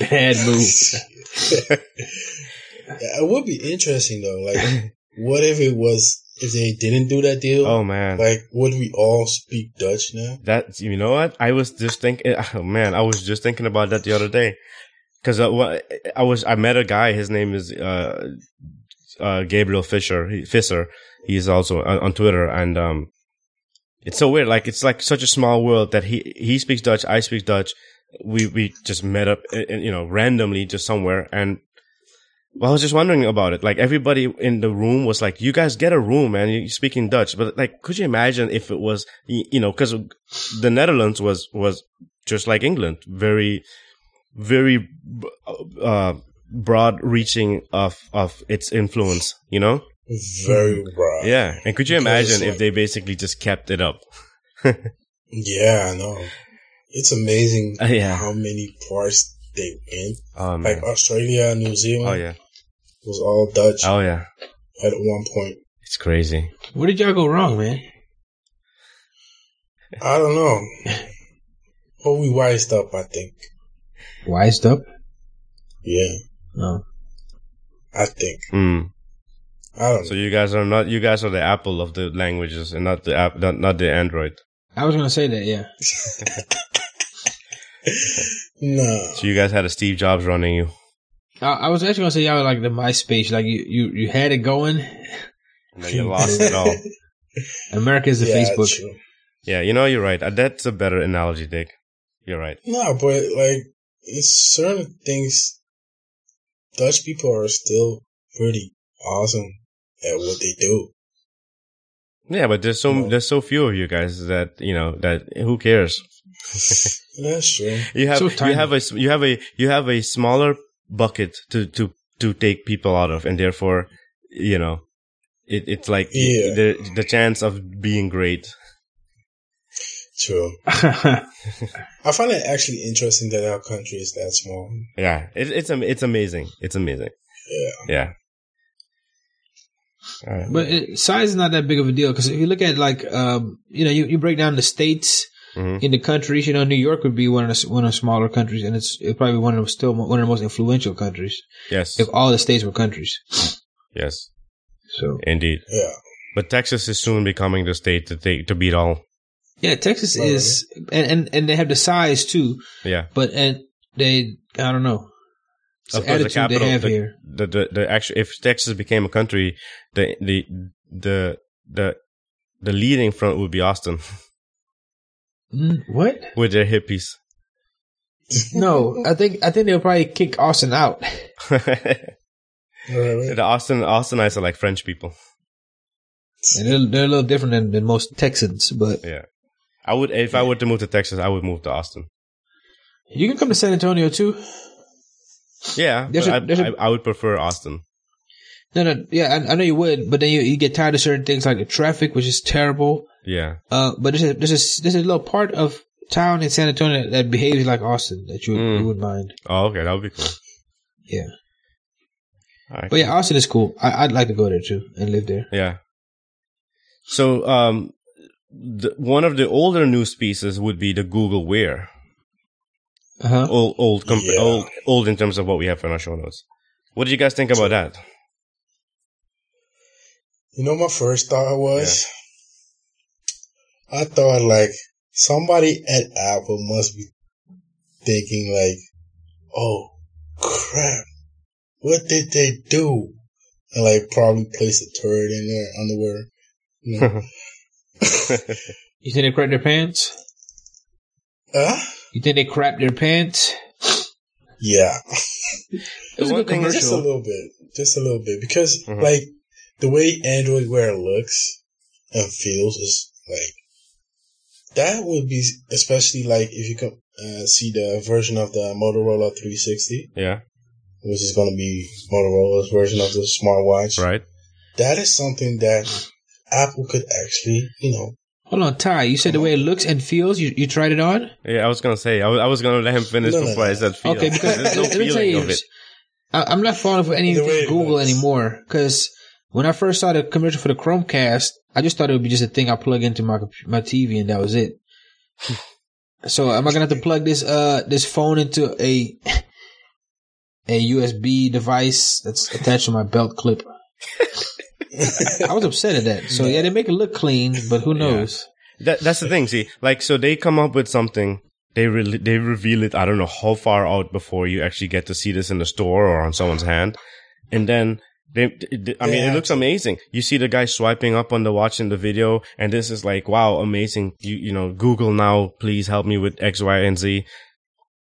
Bad move. (laughs)
Yeah, it would be interesting though. Like, what if it was if they didn't do that deal?
oh man,
Like, would we all speak Dutch now?
that you know what? I was just thinking. (laughs) Oh man, I was just thinking about that the other day because I was I met a guy. His name is uh, uh, Gabriel Fisher. He, Fisher. He's also on, on Twitter, and um, it's so weird. Like it's like such a small world that he he speaks Dutch, I speak Dutch. We we just met up, uh, uh, you know, randomly just somewhere, and well, I was just wondering about it. Like everybody in the room was like, "You guys get a room, man. You're speaking Dutch." But like, could you imagine if it was, you know, because the Netherlands was was just like England, very, very uh, broad-reaching of of its influence. You know,
Very broad.
yeah. And could you imagine if they basically just kept it up? (laughs)
Yeah, I know. It's amazing
Uh, yeah.
how many parts they win.
Oh man.
Like Australia, New Zealand
Oh yeah.
was all Dutch
Oh yeah.
at one point.
It's crazy.
Where did y'all go wrong, man?
I don't know. (laughs) But we wised up, I think.
Wised up?
Yeah,
No.
I think.
Mm.
I don't
So
know.
you guys are not. You guys are the Apple of the languages, and not the app. Not, not the Android.
I was gonna say that, yeah. (laughs)
No.
So you guys had a Steve Jobs running you.
I, I was actually gonna say y'all were like the MySpace, like you, you, you had it going.
And then you lost it all. (laughs)
America is the
yeah,
Facebook.
true.
Yeah, you know you're right. Uh, That's a better analogy, Dick. You're right.
No, but like, it's certain things, Dutch people are still pretty awesome at what they do.
Yeah, but there's so
No.
there's so few of you guys that you know that who cares?
That's true.
You have
So
you have a s- you have a you have a smaller bucket to to to take people out of, and therefore, you know, it, it's like
Yeah.
the the chance of being great.
True. (laughs) I find it actually interesting that our country is that small.
Yeah, it, it's it's amazing. It's amazing.
Yeah.
Yeah. All right.
but it, size is not that big of a deal because if you look at like, um, you know, you, you break down the states
Mhm.
in the countries. You know, New York would be one of the, one of the smaller countries, and it's it'd probably one of the still one of the most influential countries
Yes.
if all the states were countries.
Yes.
So
Indeed.
Yeah.
But Texas is soon becoming the state to take to beat all.
yeah, Texas
Oh,
is, and, and and they have the size too.
Yeah.
But and they I don't know. It's
Of
the
course, the
attitude
capital,
they have
the,
here.
the, the, the actual, if Texas became a country, the, the, the, the, the leading front would be Austin (laughs)
Mm, what?
with their hippies. (laughs)
No, I think I think they'll probably kick Austin out.
the Austin, Austinites are like French people.
And they're, they're a little different than, than most Texans, but
Yeah. I would, if I were to move to Texas, I would move to Austin.
you can come to San Antonio too.
Yeah.
There's
but
a-
I,
there's a-
I, I would prefer Austin.
No, no, yeah, I, I know you would, but then you, you get tired of certain things like the traffic, which is terrible.
Yeah.
Uh, but there's a, there's a, there's a little part of town in San Antonio that, that behaves like Austin that you,
Mm.
you would mind.
Oh, okay. That would be cool.
Yeah.
All right.
But yeah, Austin is cool. I, I'd like to go there too and live there.
Yeah. So, um, the, one of the older news pieces would be the Google Wear.
Uh huh.
Old, old, comp-
Yeah.
old, old in terms of what we have in our show notes. What did you guys think about that?
You know, my first thought was, I thought like somebody at Apple must be thinking like, oh crap, what did they do? And like probably place a turd in their underwear. You know? (laughs) (laughs)
You think they crap their pants?
huh?
You think they crap their pants?
Yeah.
It was a good
thing is-
Just a little bit. Just a little bit. Because
Mhm.
like the way Android Wear looks and feels is like that would be especially like if you can uh, see the version of the Motorola 360,
yeah.
which is going to be Motorola's version of the smartwatch.
Right.
That is something that Apple could actually, you know,
Hold on, Ty. You said the way it looks and feels. You you tried it on?
Yeah. I was going to say, I was, I was going to let him finish
No, no,
before I
no.
said feel.
Okay, because
There's no
let me tell you,
of it.
I, I'm not falling for
The way
anything Google
looks.
anymore. Because when I first saw the commercial for the Chromecast, I just thought it would be just a thing I plug into my my TV and that was it. (sighs) so am I gonna have to plug this uh this phone into a (laughs) a USB device that's attached to my belt clip? (laughs) I was upset at that. So yeah, they make it look clean, but who knows?
That, that's the thing. See, like, so they come up with something. They re- they reveal it. I don't know how far out before you actually get to see this in the store or on someone's hand, and then they. they- I mean, it looks amazing. You see the guy swiping up on the watch in the video, and this is like, wow, amazing. You you know, Google now, please help me with X, Y, and Z.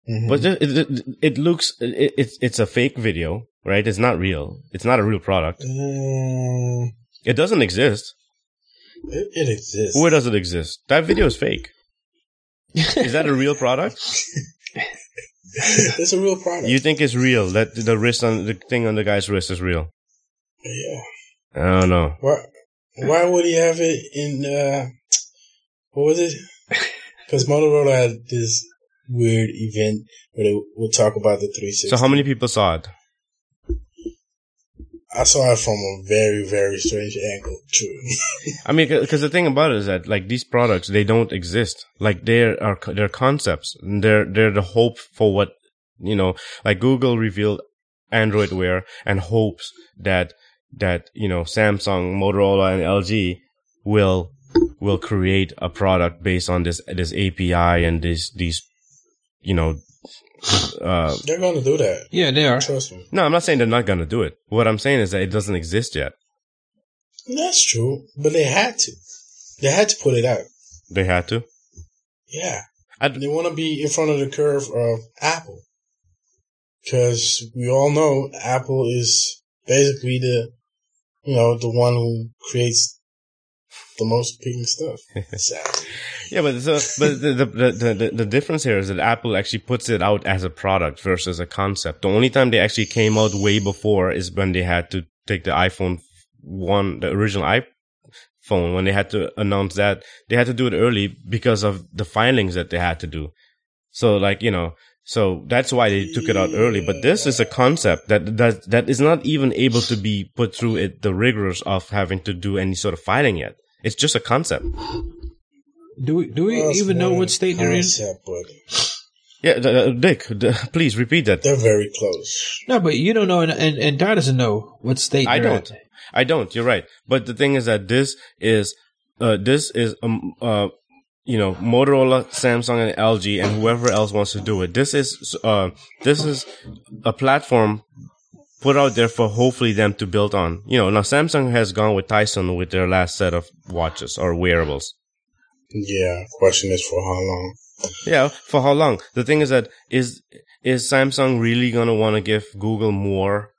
mhm.
But it, it, it, it looks it, it's it's a fake video, right? It's not real. It's not a real product.
Mm,
It doesn't exist.
it, it exists.
Where does it exist? That video is fake. Is that a real product? (laughs)
it's a real product.
You think it's real? That the wrist on the thing on the guy's wrist is real?
Yeah.
I don't know.
Why? Why would he have it in? uh What was it? (laughs) Because Motorola had this weird event where they would talk about the 360.
So how many people saw it?
I saw it from a very, very strange angle. True.
I mean, because the thing about it is that like these products, they don't exist. Like they're are they're concepts. They're they're the hope for what you know. Like Google revealed Android Wear and hopes that that you know Samsung, Motorola, and LG will will create a product based on this this API and this these you know. Uh,
They're gonna do that.
Yeah, they are.
Trust me.
no, I'm not saying they're not gonna do it. What I'm saying is that it doesn't exist yet.
That's true, but they had to. They had to put it out.
They had to.
Yeah.
I'd-
They want to be in front of the curve of Apple. Because we all know Apple is basically the, you know, the one who creates the most picking stuff. (laughs)
Yeah, but so but the the, the the the difference here is that Apple actually puts it out as a product versus a concept. The only time they actually came out way before is when they had to take the iPhone one, the original iPhone, when they had to announce that they had to do it early because of the filings that they had to do. So like you know, so that's why they took it out early. But this is a concept that that that is not even able to be put through it the rigors of having to do any sort of filing yet. It's just a concept.
Do we do we
Well,
even know what state they're in?
concept, But
Yeah, uh, Dick, d- please repeat that.
they're very close.
No, but you don't know, and and, and Ty doesn't know what state
I
they're
don't.
at.
I don't. You're right. But the thing is that this is, uh, this is, um, uh, you know, Motorola, Samsung, and LG, and whoever else wants to do it. This is uh, this is a platform put out there for hopefully them to build on. You know, now Samsung has gone with Tizen with their last set of watches or wearables.
Yeah. Question is for how long?
Yeah, for how long? The thing is that is is Samsung really gonna want to give Google more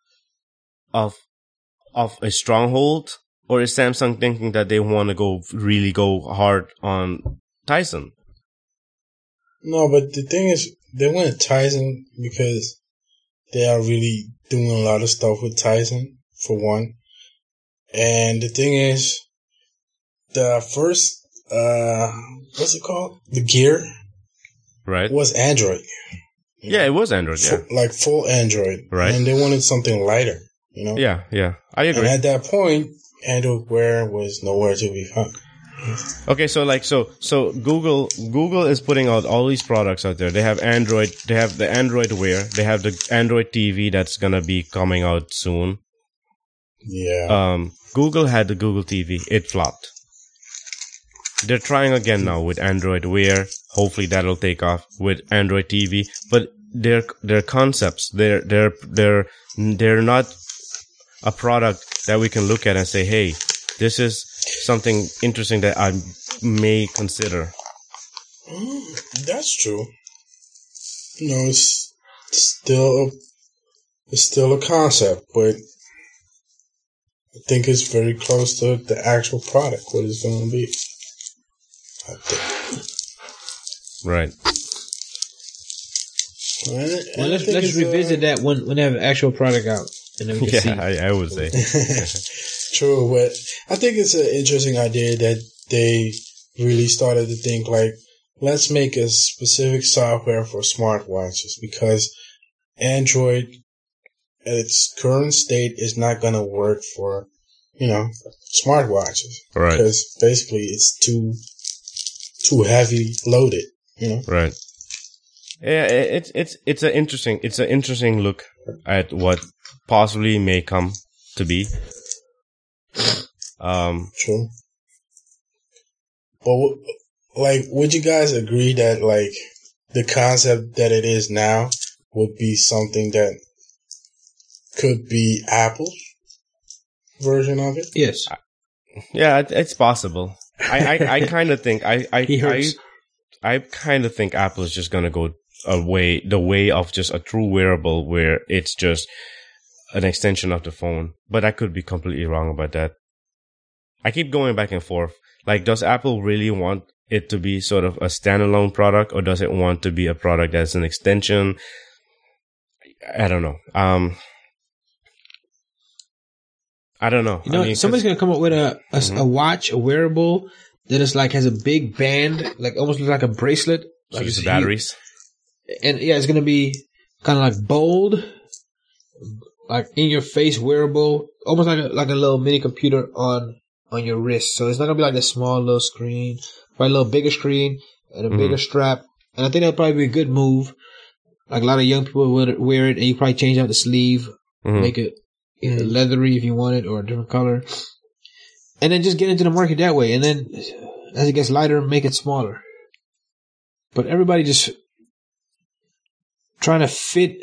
of of a stronghold, or is Samsung thinking that they want to go really go hard on Tizen?
No, but the thing is, they went Tizen because they are really doing a lot of stuff with Tizen, for one. And the thing is, the first, uh, what's it called? The gear
Right?
was Android.
Yeah, it was Android. Yeah,
like full Android.
Right.
And they wanted something lighter, you know?
yeah, yeah. I
And
agree.
at that point, Android Wear was nowhere to be found.
Okay, so like so so Google Google is putting out all these products out there. They have Android, they have the Android Wear, they have the Android TV that's gonna be coming out soon.
Yeah.
Um, Google had the Google TV, it flopped. They're trying again now with Android Wear. Hopefully that'll take off with Android TV. But their their concepts, they're they're they're they're not a product that we can look at and say, hey, this is something interesting that I may consider.
Mm, That's true. You know, it's still a, it's still a concept, but I think it's very close to the actual product. What it's going to be. I think.
Right.
And- and
Well, let's let's
it's, uh,
revisit that when when they have an actual product out, and then we can see.
Yeah, I, I would say. (laughs)
True, but I think it's an interesting idea that they really started to think like, let's make a specific software for smartwatches because Android at its current state is not going to work for, you know, smartwatches
Right.
because basically it's too, too heavy loaded, you know?
Right. Yeah, it's it's it's an interesting it's an interesting look at what possibly may come to be. Um,
True. But w- like, would you guys agree that like the concept that it is now would be something that could be Apple's version of it?
Yes,
yeah, it's possible. I I, I (laughs) kind of think I I I. I kind of think Apple is just gonna go away the way of just a true wearable where it's just an extension of the phone. But I could be completely wrong about that. I keep going back and forth. Like, does Apple really want it to be sort of a standalone product or does it want to be a product that's an extension? I don't know. Um, I don't know.
you know,
I mean,
somebody's gonna come up with a a,
Mhm.
a watch, a wearable that is like has a big band, like almost like a bracelet.
so
Like
batteries.
huge. and yeah, it's gonna be kind of like bold, like in your face wearable, almost like a, like a little mini computer on on your wrist. So it's not gonna be like a small little screen, probably a little bigger screen and a
Mhm.
bigger strap. And I think that'd probably be a good move. Like a lot of young people would wear it, and you probably change out the sleeve,
Mhm.
make it either leathery if you want it or a different color, and then just get into the market that way. And then as it gets lighter, make it smaller. But everybody just trying to fit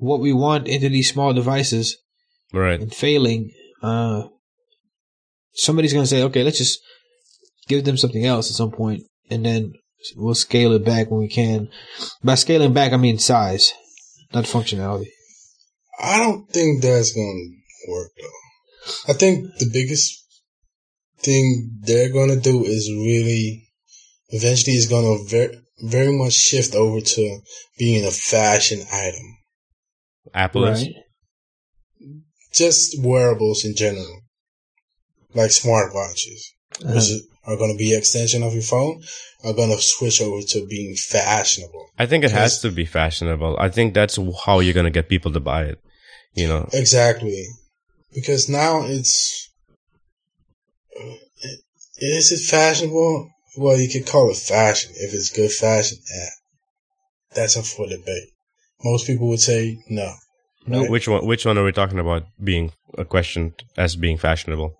what we want into these small devices
Right.
and failing. Uh, somebody's gonna say, okay, let's just give them something else at some point, and then we'll scale it back when we can. By scaling back, I mean size, not functionality.
I don't think that's going to work though. I think the biggest thing they're going to do is really eventually is going to very, very much shift over to being a fashion item.
Apple is.
Right?
Just wearables in general. Like smartwatches.
Uh-huh.
which are going to be extension of your phone, are going to switch over to being fashionable.
I think it has to be fashionable. I think that's how you're gonna get people to buy it. You know,
Exactly. Because now it's, uh, is it fashionable? Well, you could call it fashion if it's good fashion. Yeah. That's up for debate. Most people would say no.
Nope.
right?
which one? Which one are we talking about being a question as being fashionable?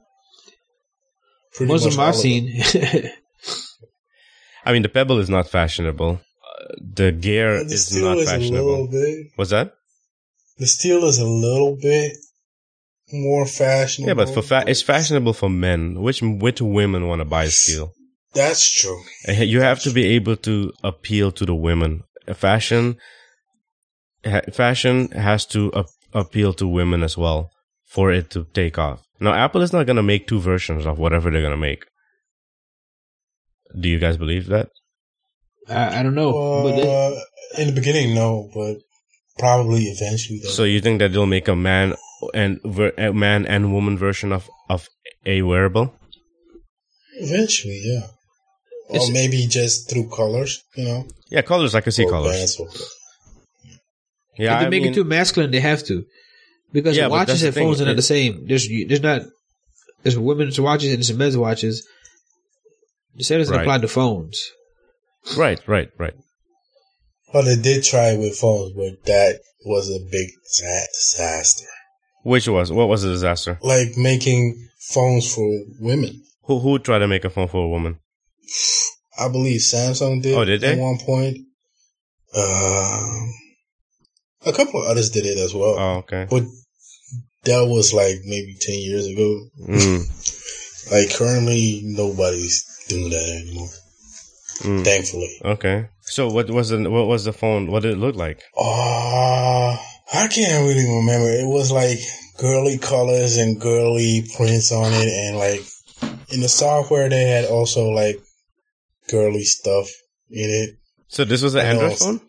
Pretty
Most of
much
them I've seen. (laughs)
I mean, the Pebble is not fashionable. Uh, the Gear
the
is
steel
not
is a little
fashionable.
bit.
What's that?
The steel is a little bit more fashionable.
Yeah, but for fa- it's fashionable for men. Which which women want to buy steel?
That's true. (laughs)
You have to be able to appeal to the women. Fashion, ha- fashion has to ap- appeal to women as well for it to take off. Now, Apple is not going to make two versions of whatever they're going to make. Do you guys believe that?
I, I don't know, but they,
Uh, in the beginning, no, but probably eventually. Though.
So you think that they'll make a man and ver- a man and woman version of of a wearable?
eventually, yeah.
It's-
or maybe just through colors, you know.
Yeah, colors. I can see
or
colors.
bands or-
Yeah,
if they
I
make
mean,
it too masculine, they have to, because
Yeah,
watches
the
and
thing,
phones are not the same. There's there's not there's women's watches and there's men's watches. The same doesn't
Right.
apply to phones.
right, right, right.
But they did try it with phones, but that was a big disaster.
Which was what was the disaster?
Like making phones for women.
Who who tried to make a phone for a woman?
I believe Samsung did.
Oh, did they?
At one point. Um, a couple of others did it as well.
Oh, okay.
But that was like maybe 10 years ago.
Mm, (laughs)
Like currently, nobody's doing that anymore.
mm,
Thankfully.
okay. So what was the what was the phone? What did it look like?
Uh, I can't really remember. It was like girly colors and girly prints on it. And like in the software, they had also like girly stuff in it.
So this was an Android phone?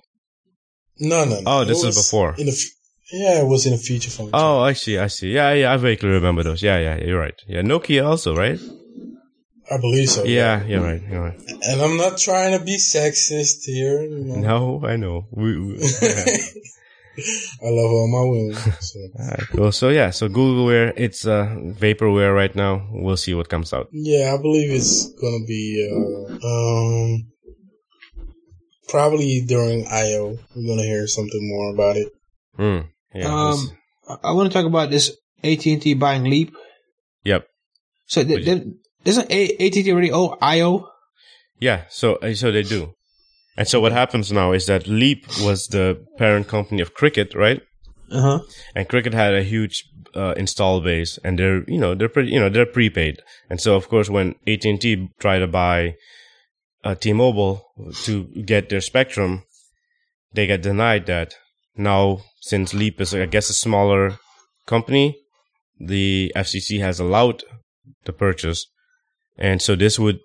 No, no, no.
Oh, this is before.
In the, yeah, it was in a feature phone.
Oh, I see, I see. Yeah, yeah, I vaguely remember those. Yeah, yeah, you're right. Yeah, Nokia also, right?
I believe so.
Yeah, you're right, you're right.
And I'm not trying to be sexist here. You know.
No, I know. We, we, (laughs)
I love all my women. (laughs) So.
Alright, cool. So yeah, so Google Wear, it's uh, vaporware right now. We'll see what comes out.
Yeah, I believe it's gonna be uh, um probably during I/O. We're gonna hear something more about it.
Hmm. Yeah.
Um, I, I want to talk about this AT and T buying Leap.
yep.
So th- th- doesn't AT and T already own Aio?
Yeah. So uh, so they do. And so what happens now is that Leap was the parent company of Cricket, right?
Uh huh.
And Cricket had a huge uh, install base, and they're you know they're pretty you know they're prepaid. And so of course when AT and T tried to buy uh, T-Mobile to get their spectrum, they got denied that. Now since Leap is I guess a smaller company, the FCC has allowed the purchase, and so this would.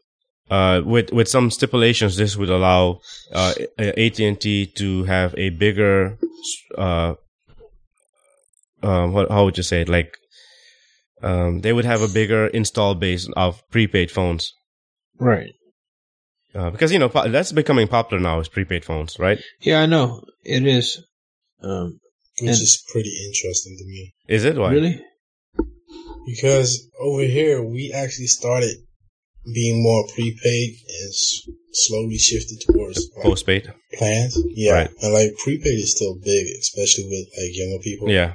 Uh, with with some stipulations, this would allow uh, AT and T to have a bigger uh, um, what, how would you say it? Like, um, they would have a bigger install base of prepaid phones.
Right.
Uh, because, you know, po- that's becoming popular now is prepaid phones, right?
Yeah, I know it is. Um,
Which is pretty interesting to me.
Is it? Why?
really?
Because over here we actually started being more prepaid and s- slowly shifted towards like,
Postpaid?
plans. Yeah.
Right.
And like prepaid is still big, especially with like younger people.
Yeah.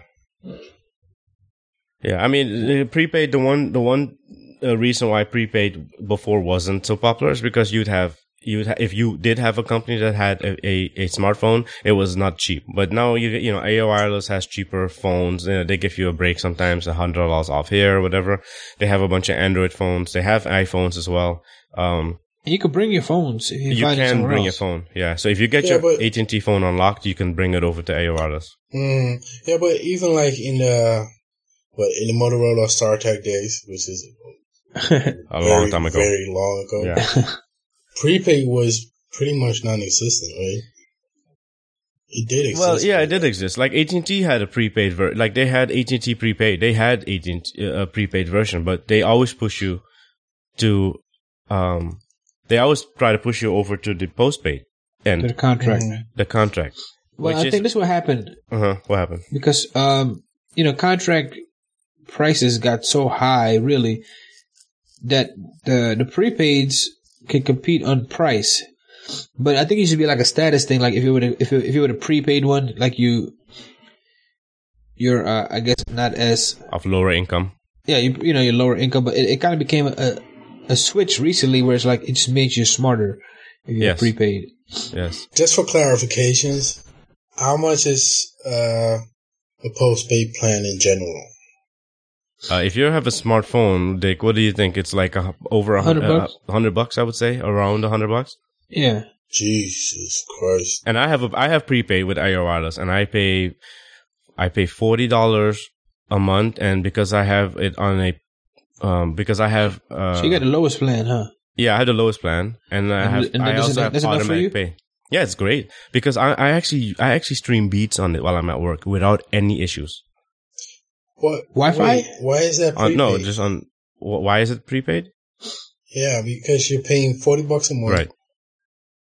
Yeah, I mean, the prepaid, the one, the one uh, reason why prepaid before wasn't so popular is because you'd have, you'd ha- if you did have a company that had a, a, a smartphone, it was not cheap. But now you, you know, Aio Wireless has cheaper phones. You know, they give you a break sometimes, a hundred dollars off here or whatever. They have a bunch of Android phones. They have iPhones as well. Um,
you can bring your phones if you,
you
find
can
somewhere
bring
else.
your phone. Yeah. So if you get
Yeah,
your AT&T phone unlocked, you can bring it over to Aio Wireless.
Mm, yeah, but even like in the what in the Motorola StarTAC days, which is (laughs)
A
very,
long time ago.
very long ago,
Yeah. (laughs)
prepaid was pretty much non-existent, right? It did exist.
Well, yeah, it did exist. Like AT and T had a prepaid ver, like they had AT and T prepaid. They had AT&T a prepaid version, but they always push you to, um, they always try to push you over to the postpaid and
the
and
contract.
Mhm.
the contract.
Well, I
is-
think this is what happened
Uh huh. What happened?
because um, you know, contract prices got so high, really, that the the prepaids can compete on price. But I think it should be like a status thing. Like if you would if you, if you were a prepaid one, like you, you're uh, I guess not as
Of lower income.
yeah you you know you're lower income, but it, it kind of became a a switch recently where it's like it just made you smarter. if you
Yes.
prepaid.
Yes.
Just for clarifications, how much is uh, a postpaid plan in general?
Uh, if you have a smartphone, Dick, what do you think? It's like a, over a
Hundred
hundred
bucks?
uh, hundred bucks, I would say, around a hundred bucks.
Yeah.
Jesus Christ!
And I have a, I have prepaid with Aio and I pay I pay forty dollars a month, and because I have it on a um because I have uh
so you got the lowest plan, huh?
yeah I have the lowest plan, and I have
and
I
that's
also
enough-
have
that's enough for
automatic pay. Yeah, it's great because I, I actually I actually stream beats on it while I'm at work without any issues.
What
Wi-Fi?
wait, why is that?
Uh, on,
Prepaid?
no, just on wh- why is it prepaid?
yeah, because you're paying forty bucks a month.
Right.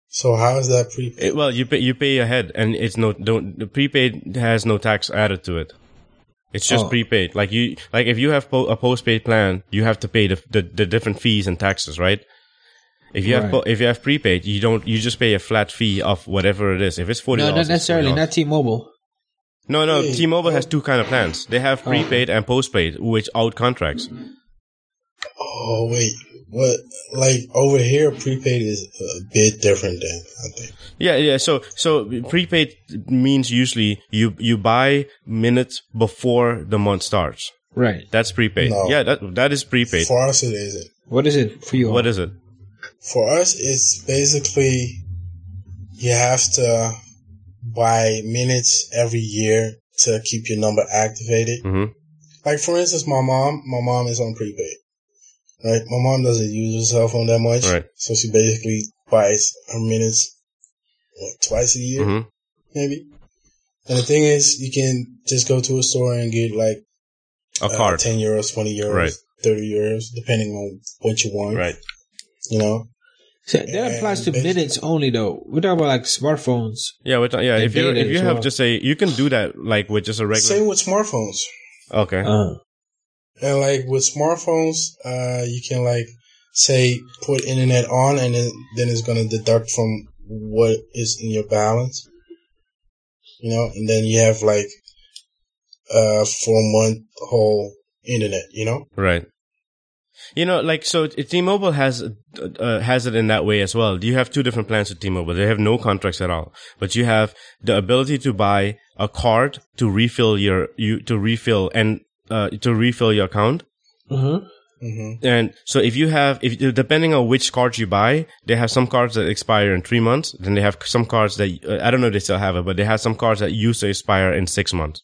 So how is that prepaid?
It, well, you pay you pay ahead, and it's no don't the prepaid has no tax added to it. It's just
Oh.
prepaid. Like you like if you have po- a postpaid plan, you have to pay the, the the different fees and taxes, right? If you have
Right.
po- if you have prepaid, you don't you just pay a flat fee of whatever it is. If it's forty
No,
dollars,
not necessarily. Not T-Mobile.
No, no.
Hey,
T-Mobile has two kind of plans. They have
Oh.
prepaid and postpaid, which out contracts.
Oh wait, what? Like over here, prepaid is a bit different than I think.
Yeah, yeah. So, so prepaid means usually you you buy minutes before the month starts.
Right.
That's prepaid.
No.
Yeah, that that is prepaid.
For us, it isn't.
What is it for you?
What is it?
For us, it's basically you have to buy minutes every year to keep your number activated.
hmm
Like for instance, my mom, my mom is on prepaid. Right, my mom doesn't use her cell phone that much,
Right.
so she basically buys her minutes what, twice a year,
hmm
maybe. And the thing is, you can just go to a store and get like
A
uh,
card.
10 euros, 20 euros,
Right.
30 euros, depending on what you want.
Right.
You know?
So that applies to minutes only, though. We're talking about like smartphones.
Yeah. We're ta- yeah. If you if you have
well.
just a you can do that like with just a regular.
Same with smartphones.
Okay.
Uh,
And like with smartphones, uh, you can like say put internet on and then, then it's going to deduct from what is in your balance. You know, and then you have like, uh, four month whole internet, you know?
Right. You know, like so, T-Mobile has uh, has it in that way as well. You have two different plans with T-Mobile. They have no contracts at all, but you have the ability to buy a card to refill your you to refill and uh, to refill your account.
uh-huh.
hmm
And so if you have, if depending on which cards you buy, they have some cards that expire in three months. Then they have some cards that uh, I don't know if they still have it, but they have some cards that used to expire in six months.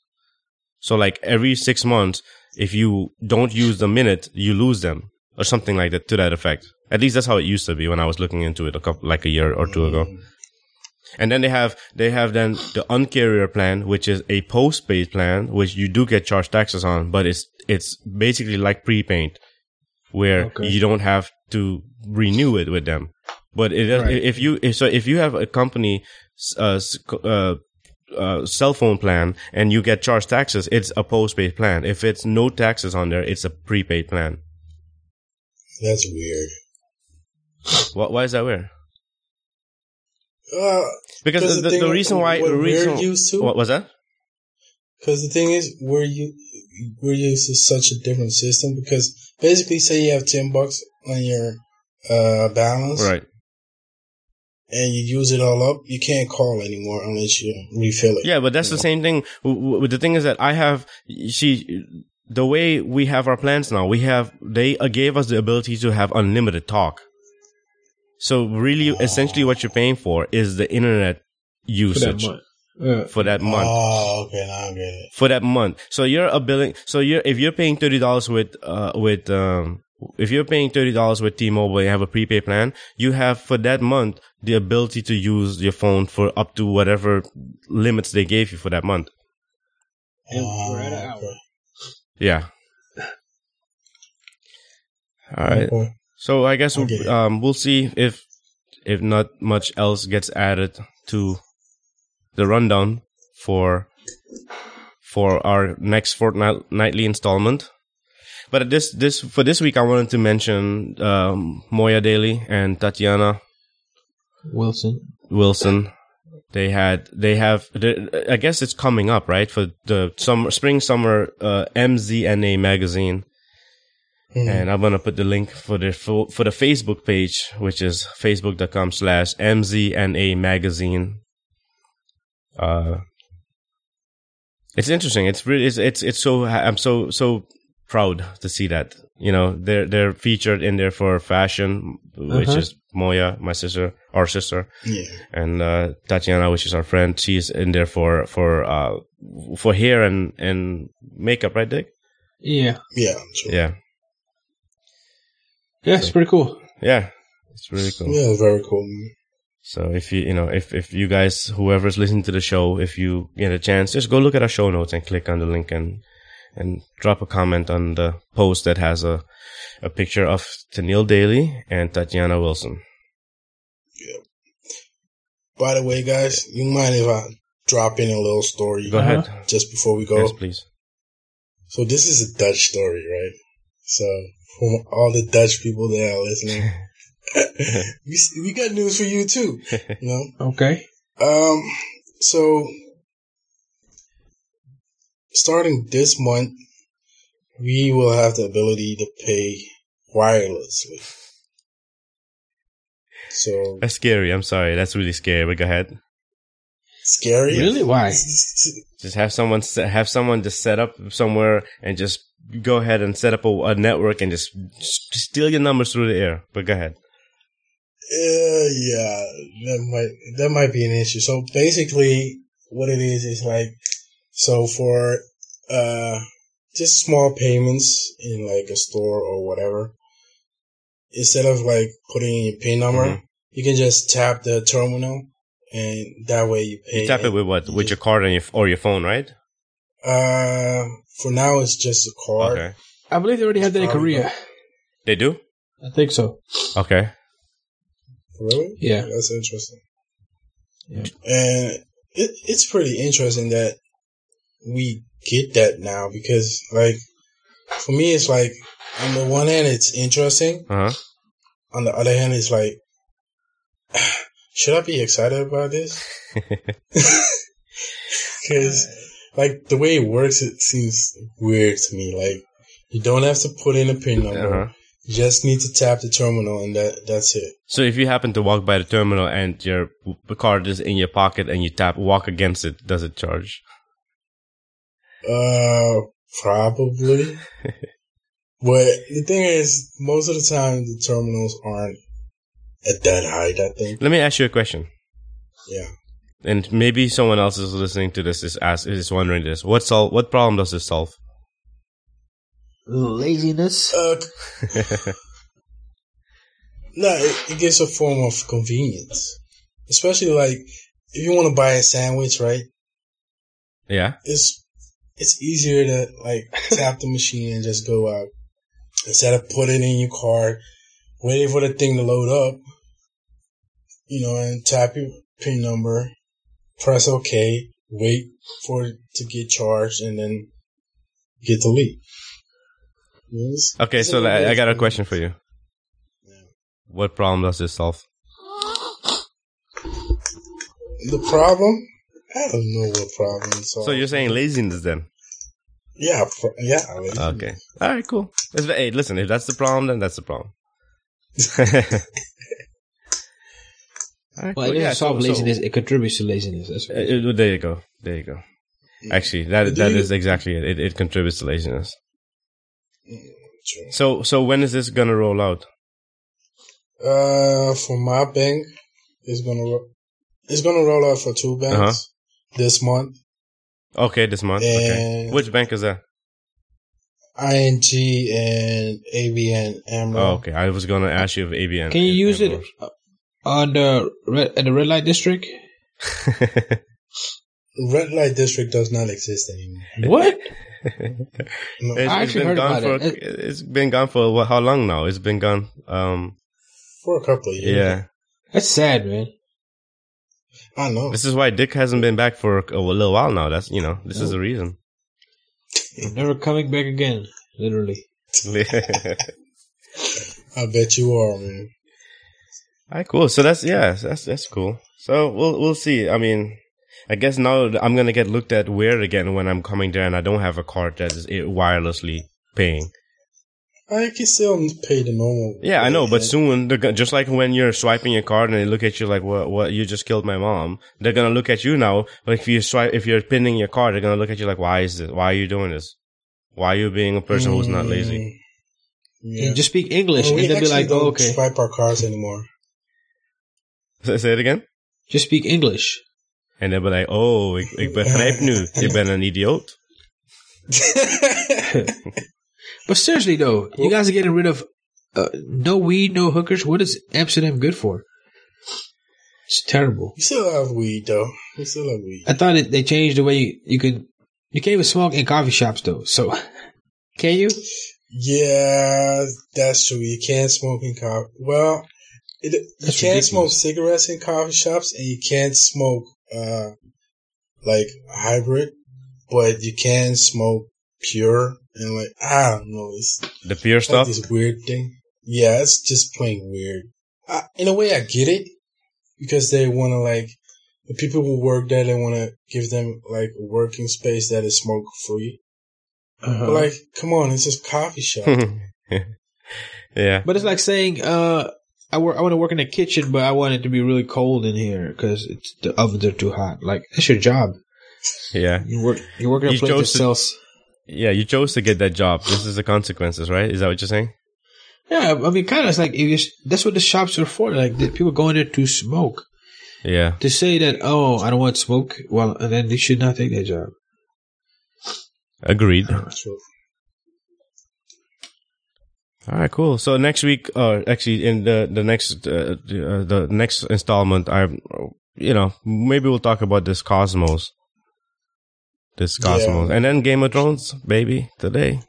So like every six months, if you don't use the minute, you lose them or something like that to that effect. At least that's how it used to be when I was looking into it a couple like a year or two ago. And then they have they have then the uncarrier plan, which is a postpaid plan, which you do get charged taxes on, but it's it's basically like prepaid, where
Okay.
you don't have to renew it with them. But it,
Right.
if you if, so if you have a company uh, uh, uh, cell phone plan and you get charged taxes, it's a postpaid plan. If it's no taxes on there, it's a prepaid plan.
That's weird.
Why, why is that weird?
Uh,
Because the,
the
the, reason why
what
the
we're
reason
used to-
what was that?
Because the thing is, we're you we're used to such a different system. Because basically, say you have ten bucks on your uh, balance,
Right.
and you use it all up, you can't call anymore unless you refill it.
Yeah, but that's the same thing. The thing is that I have, see, the way we have our plans now, we have, they uh, gave us the ability to have unlimited talk. So really, essentially what you're paying for is the internet
For that
usage
month. Yeah.
for that month.
Oh, okay, now I get it.
For that month. So you're a billing, so you're, if you're paying $30 with, uh, with, um, if you're paying $30 with T-Mobile, you have a prepaid plan, you have for that month the ability to use your phone for up to whatever limits they gave you for that month.
And
Oh,
we're at an hour.
okay.
Yeah. All right.
Okay.
So I guess we'll, um, we'll see if if not much else gets added to the rundown for for our next fortnightly installment. But this this for this week, I wanted to mention um, Moya Daly and Tatiana
Wilson.
Wilson. They had they have I guess it's coming up right for the summer spring summer uh, MZNA magazine.
Mhm.
and I'm gonna put the link for the for, for the Facebook page, which is facebook.com slash mzna magazine. Uh, it's interesting. It's really it's it's it's so I'm so so proud to see that. You know, they're they're featured in there for fashion, which
Uh-huh.
is Moya, my sister, our sister,
Yeah.
and uh, Tatiana, which is our friend. She's in there for for uh for hair and and makeup, right, Dick?
Yeah.
Yeah. Sure.
Yeah,
Yeah, it's pretty cool.
yeah. It's really cool.
Yeah, very cool. man.
So if you you know if if you guys whoever's listening to the show, if you get a chance, just go look at our show notes and click on the link and and drop a comment on the post that has a a picture of Tennille Daly and Tatiana Wilson. Yeah.
By the way, guys, you mind if I drop in a little story
Go ahead.
just before we go?
Yes, please.
So this is a Dutch story, right? So for all the Dutch people that are listening, (laughs) (laughs) we, we got news for you too. You know,
Okay.
um, so starting this month, we will have the ability to pay wirelessly. So
That's scary. I'm sorry. That's really scary. But go ahead.
scary.
Really? (laughs) Why?
Just have someone se- have someone just set up somewhere and just go ahead and set up a, a network and just, just steal your numbers through the air. But go ahead.
Uh, yeah, that might that might be an issue. So basically, what it is is like, so for uh, just small payments in like a store or whatever, instead of like putting in your PIN number,
Mhm.
you can just tap the terminal, and that way you pay.
You tap it with what? With your card and your, or your phone, right?
Uh, for now it's just a card.
Okay.
I believe they already have that in
Probably
Korea.
They do?
I think so.
Okay.
Really?
Yeah.
That's interesting.
Yeah.
And it, it's pretty interesting that we get that now because, like, for me, it's like, on the one hand, it's interesting.
Uh huh.
On the other hand, it's like, (sighs) should I be excited about this? (laughs) (laughs) Because, like, the way it works, it seems weird to me. Like, you don't have to put in a PIN number.
Uh-huh.
You just need to tap the terminal and that that's it.
So if you happen to walk by the terminal and your card is in your pocket and you tap walk against it, does it charge?
Uh, probably. (laughs) but the thing is, most of the time the terminals aren't at that height. I think.
Let me ask you a question.
Yeah.
And maybe someone else is listening to this is ask is wondering this. What sol- what problem does this solve?
Laziness.
Uh, (laughs) no, it, it gives a form of convenience, especially like if you want to buy a sandwich, right?
yeah.
It's it's easier to like (laughs) tap the machine and just go out instead of putting in your card, waiting for the thing to load up. You know, and tap your pin number, press OK, wait for it to get charged, and then get to leave. Yes.
Okay, so I got a question for you.
Yeah.
What problem does this solve?
The problem? I don't know what problem. So,
So you're saying laziness then?
yeah, pro- yeah. like-
Okay. All right, cool. It's- Hey, listen, if that's the problem, then that's the problem. (laughs) All right,
Well,
cool.
it
Yeah,
solve
so- so-
laziness. it contributes to laziness. That's
Uh, it- there you go. There you go. Actually, that
Do
that
you-
is exactly it. It, it contributes to laziness.
True.
So so when is this gonna roll out?
Uh, for my bank, it's gonna ro- it's gonna roll out for two banks
Uh-huh.
This month.
Okay, this month. Okay. Which bank is that?
ING and ABN AMRO.
Oh, okay. I was gonna ask you if ABN.
Can you
is
use it on the red at the red light district? (laughs)
Red light district does not exist anymore.
What? (laughs)
No.
It's,
I
it's
actually
been
heard
gone
about
for
it.
it's been gone for what, how long now? It's been gone. Um,
for a couple of years.
yeah.
That's sad, man.
I know.
This is why Dick hasn't been back for a, little while now. That's you know this is the reason. (laughs)
Never coming back again. Literally. (laughs)
I bet you are, man.
All right, cool. So that's yeah, that's that's cool. So we'll we'll see. I mean, I guess now I'm gonna get looked at weird again when I'm coming there and I don't have a card that is eh, wirelessly paying.
I can still pay the normal.
Yeah, I know, but soon they're gonna, just like when you're swiping your card and they look at you like, "What? What? You just killed my mom." They're gonna look at you now. Like if you swipe, if you're pinning your card, they're gonna look at you like, "Why is this? Why are you doing this? Why are you being a person who's not lazy?"
Mm, Yeah.
Just speak English,
Well,
and they'll be
actually
like, "Oh,
don't
okay."
swipe our cards anymore.
Say (laughs) say it again.
Just speak English.
En they'll be like, "Oh, ik, ik begrijp nu. Je bent een idioot." (laughs) (laughs)
But seriously though, you guys are getting rid of uh, no weed, no hookers. What is Amsterdam good for? It's terrible.
You still have weed though. We still have weed.
I thought it, they changed the way you, you can you can't even smoke in coffee shops though. So (laughs) can you?
Yeah, that's true. You can't smoke in coffee. Well, it, you
That's
can't
ridiculous.
smoke cigarettes in coffee shops, and you can't smoke uh like hybrid, but you can smoke pure and like I don't know. It's
The pure
like
stuff.
this weird thing. Yeah, it's just plain weird. I, in a way, I get it because they want to like the people who work there. They want to give them like a working space that is smoke free.
Uh-huh.
But like, come on, it's just coffee shop. (laughs)
yeah.
But it's like saying, uh, I work. I want to work in the kitchen, but I want it to be really cold in here because it's the ovens are too hot. Like that's your job.
Yeah.
You work. You work in a
You
place that
chose to-
sells.
Yeah. You chose to get that job. This is the consequences, right? Is that what you're saying?
Yeah, I mean, kind of. It's like that's what the shops are for. Like the people go in there to smoke.
Yeah.
To say that, oh, I don't want smoke. Well, and then they should not take that job.
Agreed. All right, cool. So next week, uh, actually, in the the next uh, uh, the next installment, I, you know, maybe we'll talk about this Cosmos, this Cosmos,
Yeah.
and then Game of Thrones, baby, today.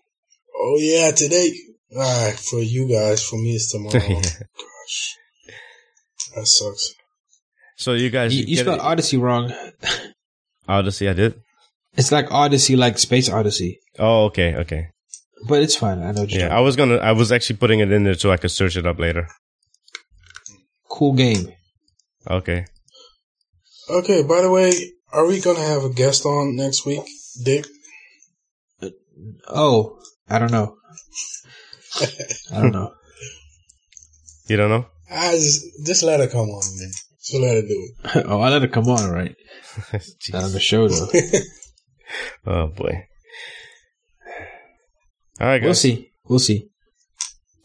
Oh yeah, today. All right, for you guys, for me it's tomorrow. (laughs)
Yeah.
Gosh, that sucks.
So you guys,
You, you
get
spelled
it-
Odyssey wrong.
Odyssey. I did.
It's like Odyssey, like Space Odyssey.
Oh, okay, okay.
But it's fine. I know. What you're
Yeah, I was gonna. I was actually putting it in there so I could search it up later.
Cool game.
Okay.
Okay, by the way, are we gonna have a guest on next week, Dick?
Oh, I don't know. (laughs) I don't know.
You don't know?
I just just let her come on, man. Just let her do it. (laughs)
oh, I let it come on, right? (laughs) Not on the show though.
Oh boy. All right, guys.
We'll see. We'll see.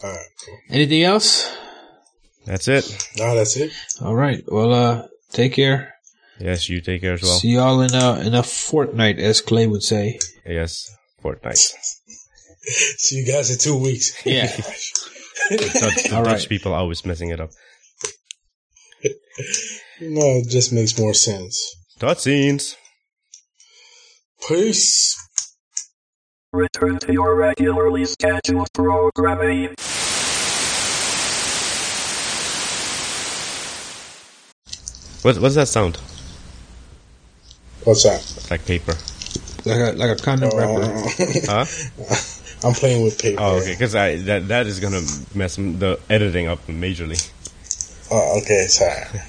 All right, cool.
Anything else?
That's it.
Now that's it.
All right. Well, uh, take care.
Yes, you take care as well.
See y'all in a in a fortnight, as Clay would say.
Yes, fortnight. (laughs)
See you guys in two weeks.
Yeah.
The Dutch, the
All
Dutch
right.
people always messing it up. (laughs)
no, it just makes more sense.
Dot scenes.
Peace.
Return to your regularly scheduled programming.
What, what's that sound?
What's that?
It's like paper.
Like a like a condom oh. wrapper. (laughs)
Huh?
I'm playing with paper.
Oh, okay. Because I that that is gonna mess the editing up majorly.
Oh, okay, sorry.